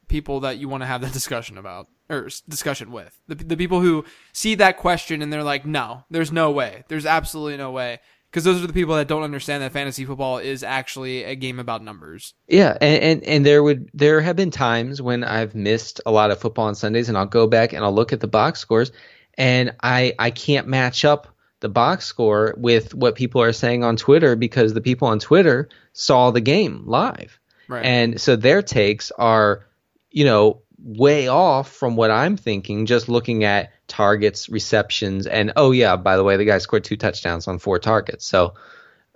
people that you want to have the discussion about or discussion with. The the people who see that question and they're like, no, there's no way, there's absolutely no way because those are the people that don't understand that fantasy football is actually a game about numbers. Yeah, and, and, and there would there have been times when I've missed a lot of football on Sundays, and I'll go back and I'll look at the box scores, and I I can't match up the box score with what people are saying on Twitter because the people on Twitter saw the game live. Right. And so their takes are, you know, way off from what I'm thinking just looking at targets, receptions, and oh yeah, by the way, the guy scored two touchdowns on four targets. So,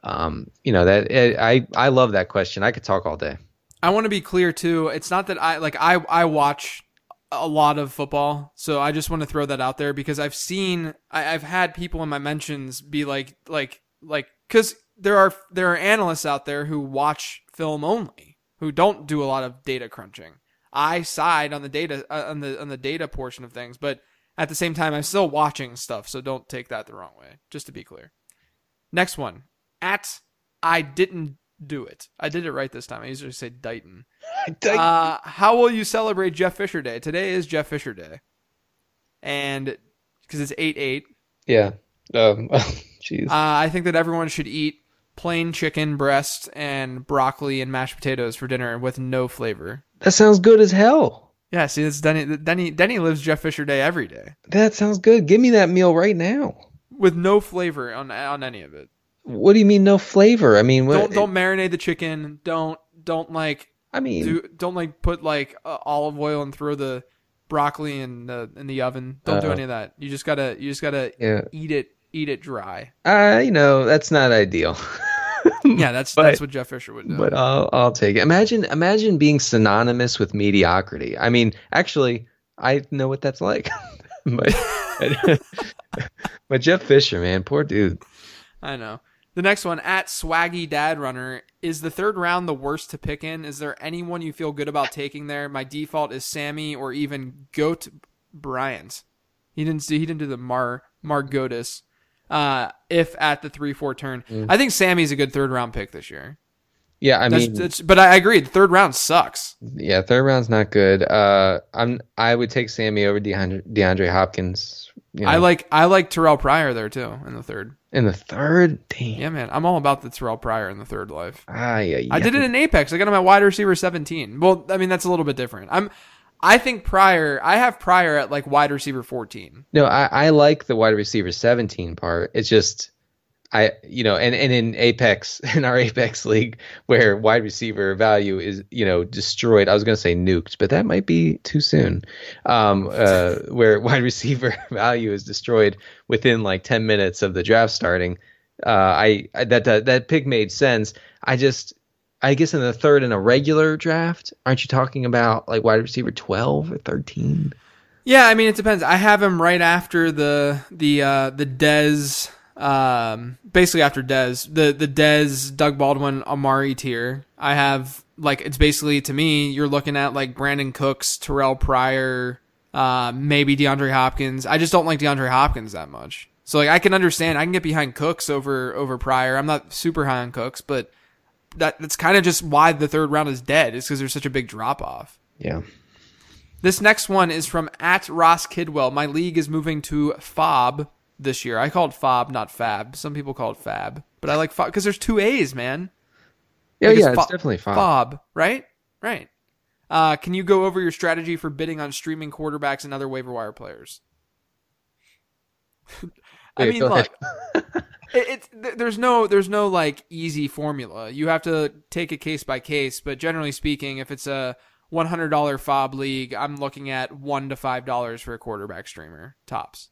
um, you know that I I love that question. I could talk all day. I want to be clear too. It's not that I like I I watch a lot of football. So I just want to throw that out there because I've seen I, have had people in my mentions be like like like because there are there are analysts out there who watch film only who don't do a lot of data crunching. I side on the data uh, on the on the data portion of things, but at the same time I'm still watching stuff, so don't take that the wrong way. Just to be clear. Next one at I didn't do it. I did it right this time. I usually say Dighton. *laughs* Uh, how will you celebrate Jeff Fisher Day? Today is Jeff Fisher Day, and because it's eight eight. Yeah. Um. *laughs* Jeez. uh, I think that everyone should eat plain chicken breast and broccoli and mashed potatoes for dinner with no flavor. That sounds good as hell. Yeah. See, it's Denny. Denny. Denny lives Jeff Fisher Day every day. That sounds good. Give me that meal right now. With no flavor on on any of it. What do you mean no flavor? I mean, what, don't don't marinate the chicken. Don't don't like I mean, do, don't like put like uh, olive oil and throw the broccoli in the in the oven. Don't uh, do any of that. You just gotta you just gotta yeah. eat it eat it dry. Uh, you know that's not ideal. *laughs* yeah, *laughs* that's but, that's what Jeff Fisher would do. But I'll I'll take it. Imagine imagine being synonymous with mediocrity. I mean, actually, I know what that's like. *laughs* but, *laughs* but Jeff Fisher, man, poor dude. I know. The next one at Swaggy Dad Runner is the third round the worst to pick in. Is there anyone you feel good about taking there? My default is Sammy or even Goat Bryant. He didn't see. He didn't do the Mar Margotis. Uh, if at the three four turn, Mm. I think Sammy's a good third round pick this year. Yeah, I That's, mean, that's, but I agree. The third round sucks. yeah, third round's not good. Uh, I'm I would take Sammy over DeAndre, DeAndre Hopkins. You know, I like I like Terrell Pryor there too in the third. in the third. Damn. Yeah, man, I'm all about the Terrell Pryor in the third life. Ah, yeah, I did it in Apex. I got him at wide receiver 17. Well, I mean that's a little bit different. I'm I think Pryor. I have Pryor at like wide receiver 14. No, I, I like the wide receiver 17 part. It's just I you know, and, and in Apex *laughs* in our Apex league where wide receiver value is, you know, destroyed. I was gonna say nuked, but that might be too soon. Um uh *laughs* where wide receiver *laughs* value is destroyed within like 10 minutes of the draft starting. Uh I, I that, that that pick made sense. I just I guess in the third in a regular draft, aren't you talking about like wide receiver 12 or 13? Yeah, I mean it depends. I have him right after the the uh the Dez um basically after Dez. The the Dez Doug Baldwin Amari tier. I have like it's basically to me you're looking at like Brandin Cooks, Terrell Pryor, uh maybe DeAndre Hopkins. I just don't like DeAndre Hopkins that much. So like I can understand I can get behind Cooks over over Pryor. I'm not super high on Cooks, but that that's kind of just why the third round is dead. Is because there's such a big drop off. Yeah. This next one is from at Ross Kidwell. My league is moving to Fob this year. I call it Fob, not Fab. Some people call it Fab, but I like Fob because there's two A's, man. Yeah, Like, yeah, it's fo- definitely fine. Fob, right? Right. Uh, can you go over your strategy for bidding on streaming quarterbacks and other waiver wire players? *laughs* I Wait, mean, look, *laughs* it's th- there's no there's no like easy formula. You have to take it case by case. But generally speaking, if it's a one hundred dollar fob league, I'm looking at one to five dollars for a quarterback streamer tops.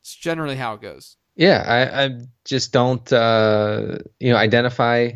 It's generally how it goes. Yeah, I, I just don't, uh, you know, identify.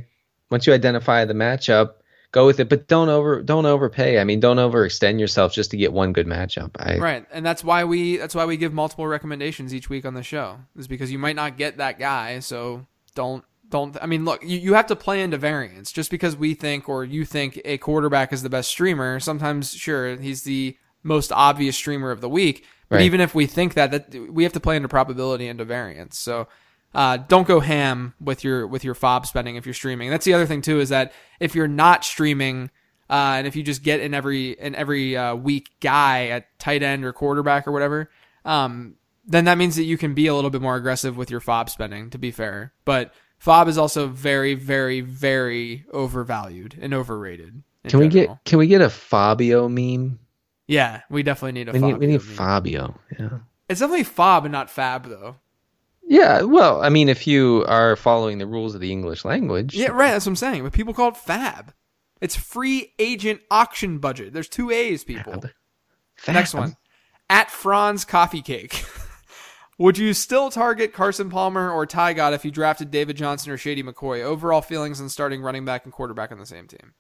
Once you identify the matchup, go with it, but don't over, don't overpay. I mean, don't overextend yourself just to get one good matchup. I, Right, and that's why we that's why we give multiple recommendations each week on the show. Is because you might not get that guy, so don't don't. I mean, look, you, you have to play into variance. Just because we think or you think a quarterback is the best streamer, sometimes sure he's the most obvious streamer of the week. But Right. even if we think that, that we have to play into probability and into variance. So uh, don't go ham with your with your fob spending if you're streaming. That's the other thing too is that if you're not streaming, uh, and if you just get in every in every uh, week guy at tight end or quarterback or whatever, um, then that means that you can be a little bit more aggressive with your fob spending. To be fair, but fob is also very, very, very overvalued and overrated. can we get, can we get a Fabio meme? Yeah, we definitely need a We fob. need, we need. Fabio. Yeah. It's definitely fob and not fab though. Yeah. Well, I mean, if you are following the rules of the English language, Yeah, right. That's what I'm saying. But people call it fab. It's free agent auction budget. There's two A's, people. Fab. Next one. At Franz Coffee Cake. *laughs* Would you still target Carson Palmer or Ty God if you drafted David Johnson or Shady McCoy? Overall feelings on starting running back and quarterback on the same team.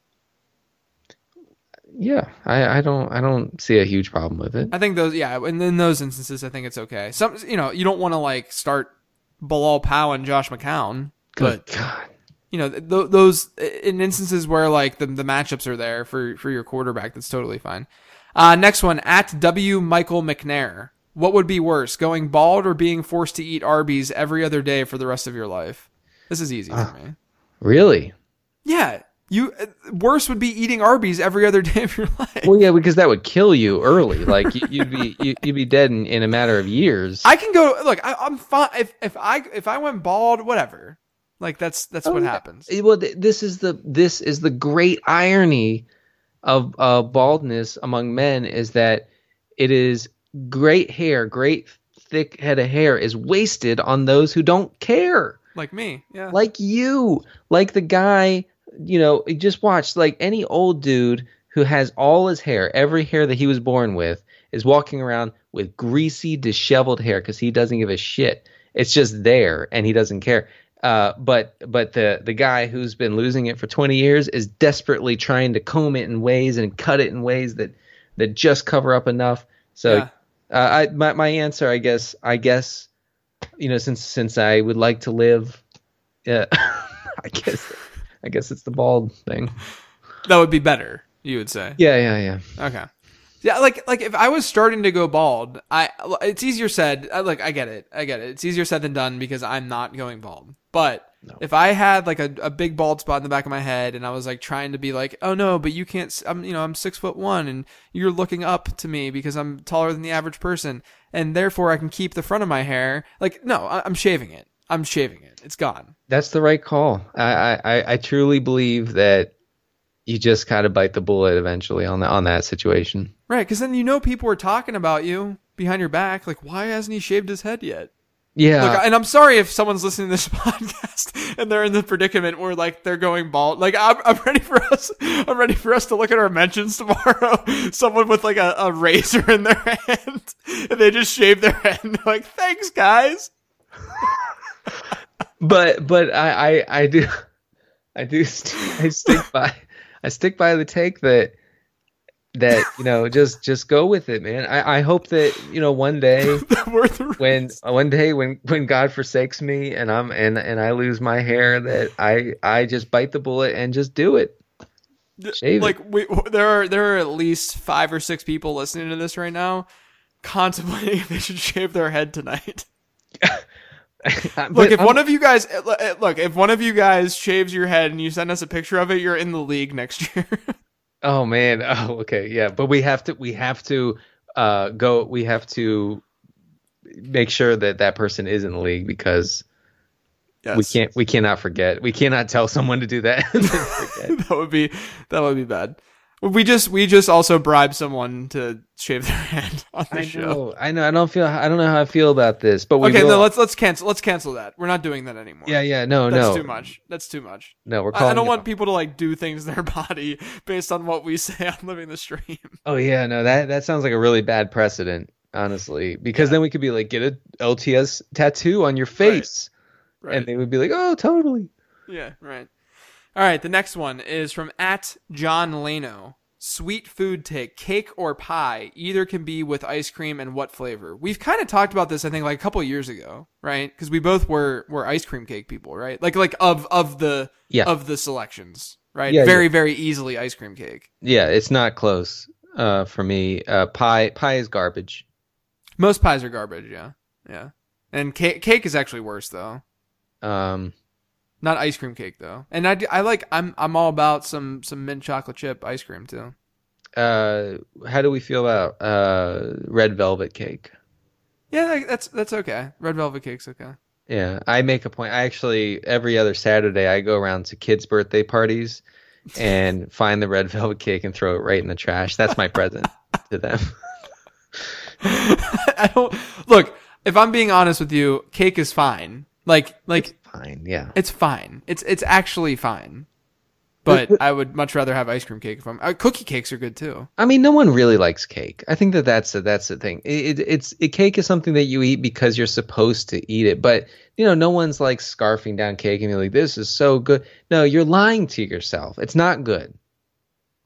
Yeah, I, I don't, I don't see a huge problem with it. I think those, yeah, and in those instances, I think it's okay. Some, you know, you don't want to like start Bilal Powell and Josh McCown, Good but God. you know, th- th- those in instances where like the the matchups are there for for your quarterback, that's totally fine. Uh, next one at W Michael McNair. What would be worse, going bald or being forced to eat Arby's every other day for the rest of your life? This is easy for me. Really? Yeah, you uh, worse would be eating Arby's every other *laughs* day of your life. Well, yeah, because that would kill you early. Like you- you'd be, you- you'd be dead in, in a matter of years. I can go look. I, I'm fine if if I if I went bald, whatever. Like that's that's Oh, what yeah. happens. Well, th- this is the this is the great irony of uh, baldness among men is that it is great hair, great thick head of hair is wasted on those who don't care, Like me, yeah. like you, like the guy. You know, just watch like any old dude who has all his hair, every hair that he was born with, is walking around with greasy, disheveled hair because he doesn't give a shit. It's just there, and he doesn't care. Uh, but but the the guy who's been losing it for 20 years is desperately trying to comb it in ways and cut it in ways that that just cover up enough. So, Yeah. uh, I my my answer, I guess, I guess, you know, since since I would like to live, yeah, *laughs* I guess, I guess it's the bald thing. That would be better, you would say. Yeah, yeah, yeah. Okay. Yeah, like like if I was starting to go bald, I it's easier said. I, like I get it, I get it. It's easier said than done because I'm not going bald. But if I had like a, a big bald spot in the back of my head and I was like trying to be like, oh no, but you can't. I'm you know I'm six foot one and you're looking up to me because I'm taller than the average person and therefore I can keep the front of my hair. Like no, I, I'm shaving it. I'm shaving it. It's gone. That's the right call. I, I, I- truly believe that you just kind of bite the bullet eventually on that on that situation. Right, because then you know people are talking about you behind your back. Like, why hasn't he shaved his head yet? Yeah, Look, and I'm sorry if someone's listening to this *laughs* podcast and they're in the predicament where like they're going bald. Like I'm, I'm ready for us. I'm ready for us to look at our mentions tomorrow. *laughs* Someone with like a, a razor in their *laughs* hand and they just shave their head. And they're like, thanks, guys. But but I, I I do *laughs* I do st- I stick by I stick by the take that that you know just just go with it, man. I I hope that you know one day *laughs* when one day when when God forsakes me and I'm and and I lose my hair that I I just bite the bullet and just do it. Shave it. like we, there are there are at least five or six people listening to this right now, contemplating if *laughs* they should shave their head tonight. *laughs* Look, if I'm- one of you guys uh, look, if one of you guys shaves your head and you send us a picture of it, you're in the league next *laughs* year. Oh man. *laughs* Oh, okay. Yeah, but we have to we have to uh go we have to make sure that that person is in the league because yes. we can't we cannot forget. We cannot tell someone to do that. and then forget. that would be that would be bad. We just we just also bribe someone to shave their *laughs* hand on the I show. know. I know. I don't feel I don't know how I feel about this, but we Okay, will. no, let's let's cancel let's cancel that. We're not doing that anymore. yeah, yeah. No, That's no. That's too much. That's too much. No, we're I, calling I don't want people to like do things to *laughs* their body based on what we say *laughs* on living the stream. Oh yeah, no. That that sounds like a really bad precedent, honestly, because then we could be like get a LTS tattoo on your face Right. and they would be like, "Oh, totally." Yeah, right. All right, the next one is from at John Leno. Sweet food take, cake or pie, either can be with ice cream and what flavor. We've kind of talked about this, I think, like a couple of years ago, right? Because we both were were ice cream cake people, right? Like like of of the Yeah. of the selections, right? Yeah, very very easily ice cream cake. Yeah, it's not close uh, for me. Uh, pie pie is garbage. Most pies are garbage, yeah, yeah. And cake cake is actually worse though. Um, Not ice cream cake though. And I, do- I like I'm I'm all about some some mint chocolate chip ice cream too. uh, how do we feel about uh, red velvet cake? Yeah, that's that's okay. Red velvet cake's okay. Yeah, I make a point. I actually every other Saturday I go around to kids' birthday parties and *laughs* find the red velvet cake and throw it right in the trash. That's my present *laughs* to them. I don't look. If I'm being honest with you, cake is fine. Like like Fine, yeah. it's fine. It's it's actually fine. But I would much rather have ice cream cake if I'm. Uh, cookie cakes are good too. I mean, no one really likes cake. I think that that's a, that's the thing. It, it, it's it, cake is something that you eat because you're supposed to eat it. But you know, no one's like scarfing down cake and you're like, "This is so good." No, you're lying to yourself. It's not good.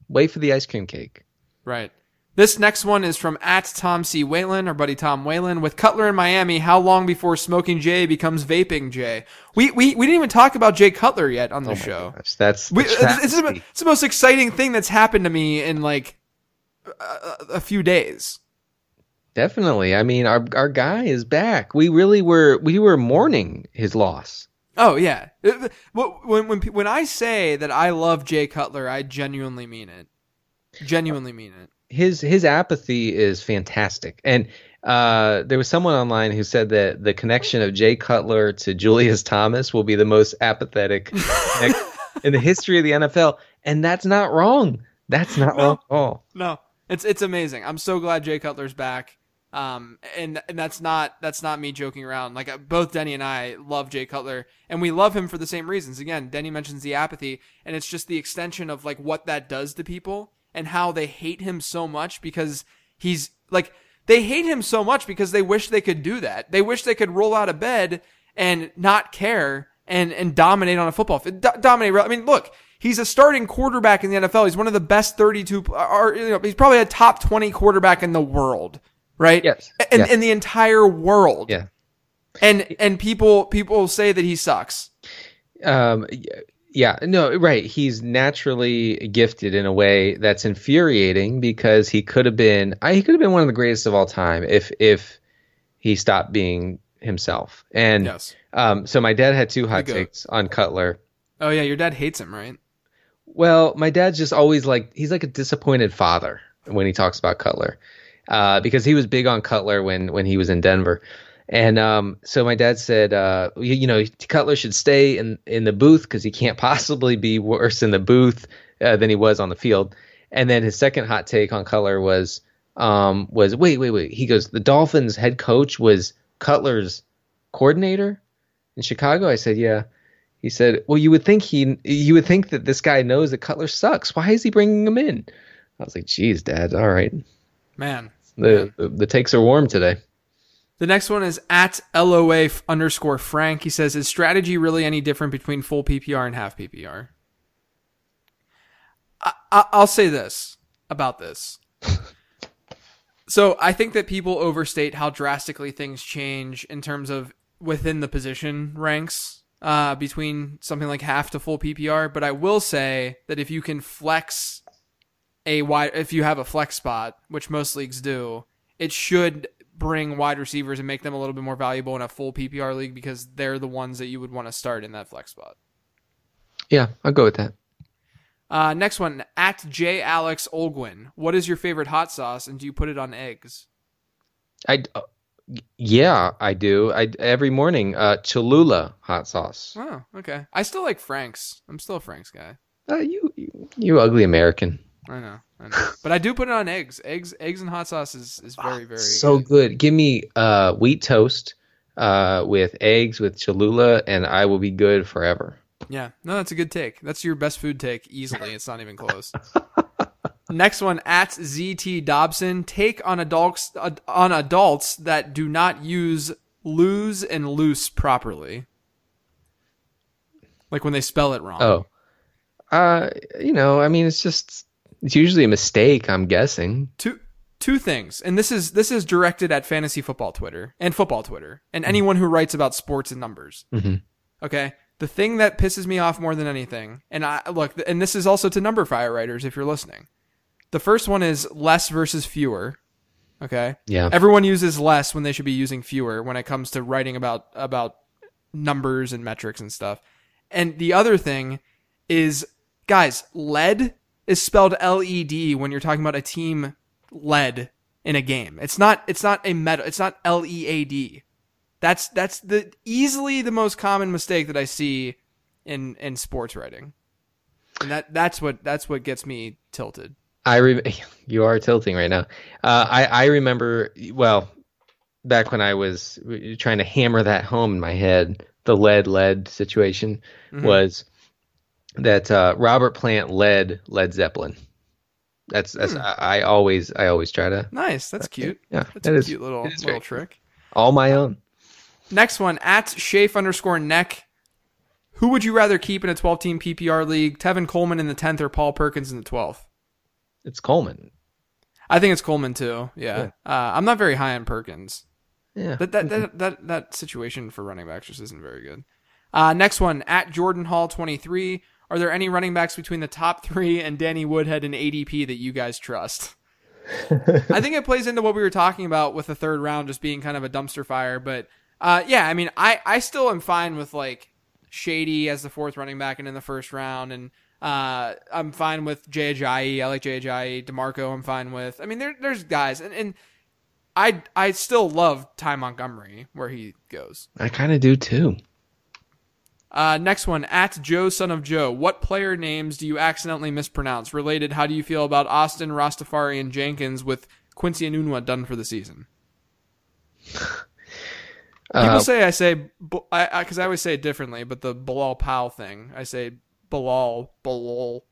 Wait for the ice cream cake. Right. This next one is from at Tom C. Whalen, our buddy Tom Whalen. With Cutler in Miami, how long before smoking Jay becomes vaping Jay? We we, we didn't even talk about Jay Cutler yet on the Oh show. gosh, that's We, the it's, it's, the- it's the most exciting thing that's happened to me in like a, a few days. definitely. I mean, our our guy is back. We really were we were mourning his loss. Oh yeah. Uh, When when when I say that I love Jay Cutler, I genuinely mean it. Genuinely mean it. His his apathy is fantastic. And uh, there was someone online who said that the connection of Jay Cutler to Julius Thomas will be the most apathetic *laughs* in the history of the NFL, and that's not wrong. That's not wrong at all. No, it's it's amazing. I'm so glad Jay Cutler's back. Um, and and that's not that's not me joking around. Like uh, both Denny and I love Jay Cutler, and we love him for the same reasons. Again, Denny mentions the apathy, and it's just the extension of like what that does to people and how they hate him so much because he's like they hate him so much because they wish they could do that. They wish they could roll out of bed and not care and and dominate on a football field. Do- dominate. I mean, look, He's a starting quarterback in the NFL. He's one of the best 32, or you know, he's probably a top 20 quarterback in the world, right? Yes. In, Yeah. in the entire world. Yeah. And and people people say that he sucks. Um, yeah, no, right. He's naturally gifted in a way that's infuriating because he could have been, I, he could have been one of the greatest of all time if if he stopped being himself. And Yes. um, so my dad had two hot takes on Cutler. Oh yeah, your dad hates him, right? Well, my dad's just always like he's like a disappointed father when he talks about Cutler, uh, because he was big on Cutler when when he was in Denver, and um, so my dad said, uh, you, you know, Cutler should stay in in the booth because he can't *laughs* possibly be worse in the booth uh, than he was on the field. And then his second hot take on Cutler was um, was wait wait wait he goes the Dolphins head coach was Cutler's coordinator in Chicago. I said yeah. He said, "Well, you would think he, you would think that this guy knows that Cutler sucks. Why is he bringing him in?" I was like, "Geez, Dad. All right. Man. The the, the takes are warm today." The next one is at LOA underscore Frank. He says, Is strategy really any different between full PPR and half PPR? I, I, I'll say this about this. *laughs* so I think that people overstate how drastically things change in terms of within the position ranks uh, between something like half to full PPR. But I will say that if you can flex a wide, if you have a flex spot, which most leagues do, it should bring wide receivers and make them a little bit more valuable in a full PPR league because they're the ones that you would want to start in that flex spot. Yeah, I'll go with that. Uh, next one at J Alex Olgwin. What is your favorite hot sauce, and do you put it on eggs? I, uh, yeah, I do. I every morning, uh, Cholula hot sauce. Oh, okay. I still like Frank's. I'm still a Frank's guy. Uh, you, you, you ugly American. I know, I know. but I do put it on eggs. Eggs, eggs, and hot sauce is, is very, very so good. good. Give me uh wheat toast, uh, with eggs with Cholula, and I will be good forever. Yeah, no, that's a good take. That's your best food take easily. It's not even close. *laughs* Next one at ZT Dobson. Take on adults uh, on adults that do not use lose and loose properly, like when they spell it wrong. Oh, uh, you know, I mean, it's just it's usually a mistake. I'm guessing. two two things, and this is this is directed at fantasy football Twitter and football Twitter and anyone who writes about sports and numbers. Mhm. Okay, the thing that pisses me off more than anything, and I look, and this is also to number fire writers if you're listening. The first one is less versus fewer. Okay, Yeah. everyone uses less when they should be using fewer when it comes to writing about about numbers and metrics and stuff. And the other thing is, guys, lead is spelled L E D when you're talking about a team led in a game. It's not. It's not a meta. It's not L E A D. That's that's the easily the most common mistake that I see in in sports writing, and that that's what that's what gets me tilted. I re- *laughs* you are tilting right now. Uh, I I remember well back when I was trying to hammer that home in my head. The lead lead situation Mhm. was that uh, Robert Plant led Led Zeppelin. That's that's Hmm. I, I always I always try to Nice. That's cute. yeah That's that a is cute little little very trick. all my own. Next one at Shafe underscore neck. Who would you rather keep in a 12 team PPR league? Tevin Coleman in the 10th or Paul Perkins in the 12th? It's Coleman. I think it's Coleman too. Yeah. Uh, I'm not very high on Perkins. Yeah. That that, that that that situation for running backs just isn't very good. Uh, next one at Jordan Hall 23. Are there any running backs between the top three and Danny Woodhead and ADP that you guys trust? I think it plays into what we were talking about with the third round just being kind of a dumpster fire. But uh, yeah, I mean, I, I still am fine with like Shady as the fourth running back and in the first round. And uh, I'm fine with Jay Ajayi. I like Jay Ajayi. DeMarco, I'm fine with. I mean, there, there's guys. And, and I, I still love Ty Montgomery where he goes. I kind of do too. Uh, next one, at Joe Son of Joe. What player names do you accidentally mispronounce? Related, how do you feel about Austin, Rastafari, and Jenkins with Quincy and Enunwa done for the season? *laughs* People Uh, say I say, because I, I, I always say it differently, but the Bilal Powell thing, I say Bilal, Bilal.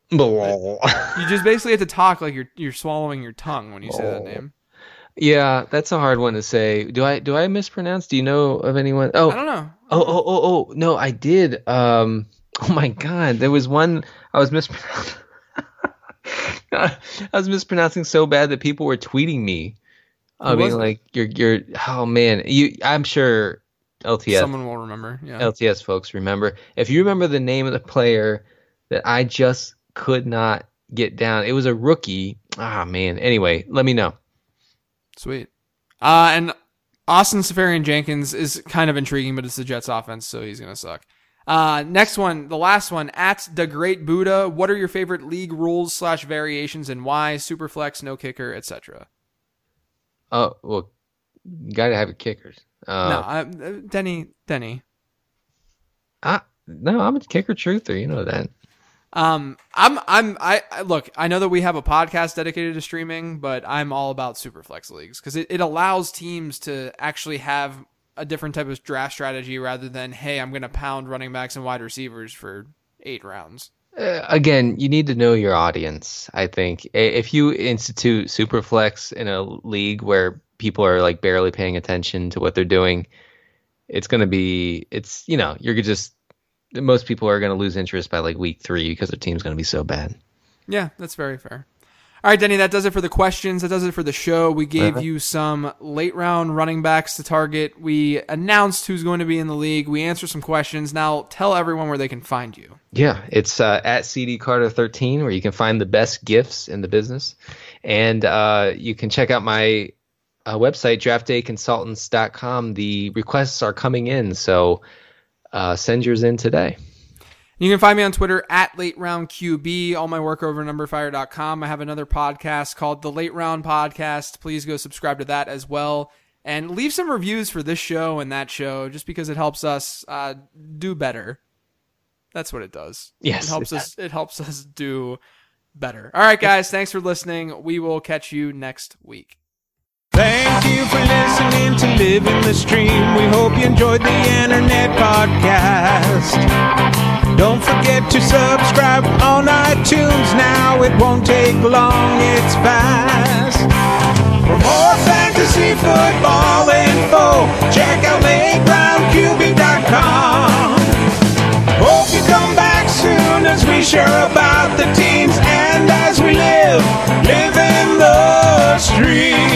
You just basically have to talk like you're you're swallowing your tongue when you say that name. Yeah, that's a hard one to say. Do I do I mispronounce? Do you know of anyone? Oh, I don't know. Oh, oh, oh, oh, no, I did. Um, Oh my god, there was one I was mispronouncing. *laughs* I was mispronouncing so bad that people were tweeting me. I mean, like you're you're oh man, you I'm sure LTS Someone will remember. Yeah. LTS folks remember. If you remember the name of the player that I just could not get down, it was a rookie. Ah man. Anyway, let me know. Sweet. Uh, and Austin Seferian-Jenkins is kind of intriguing, but it's the Jets offense, so he's gonna suck. Uh, next one, the last one, at the Great Buddha. What are your favorite league rules slash variations and why? Superflex, no kicker, etc. Oh well, gotta have your kickers. Uh, no, uh, Denny, Denny. I, no, I'm a kicker truther. You know that. Um, I'm, I'm, I, I look. I know that we have a podcast dedicated to streaming, but I'm all about Superflex leagues because it, it allows teams to actually have a different type of draft strategy rather than hey, I'm going to pound running backs and wide receivers for eight rounds. Uh, again, you need to know your audience. I think if you institute Superflex in a league where people are like barely paying attention to what they're doing, it's going to be it's you know you're just most people are going to lose interest by like week three because their team's going to be so bad. Yeah, that's very fair. All right, Denny, that does it for the questions. That does it for the show. We gave Uh-huh. you some late round running backs to target. We announced who's going to be in the league. We answered some questions. Now tell everyone where they can find you. Yeah, it's uh, at CD Carter 13 where you can find the best gifts in the business, and uh, you can check out my uh, website draftdayconsultants.com. The requests are coming in, so uh, send yours in today. You can find me on Twitter at Late Round QB. All my work over numberfire.com. I have another podcast called The Late Round Podcast. Please go subscribe to that as well. And leave some reviews for this show and that show just because it helps us uh, do better. That's what it does. Yes, It helps it us it helps us do better. All right, guys, thanks for listening. We will catch you next week. Thank you for listening to Living the Stream. We hope you enjoyed the internet podcast. Don't forget to subscribe on iTunes now. It won't take long, it's fast. For more fantasy football info, check out LateRoundQB.com. Hope you come back soon as we share about the teams and as we live, live in the stream.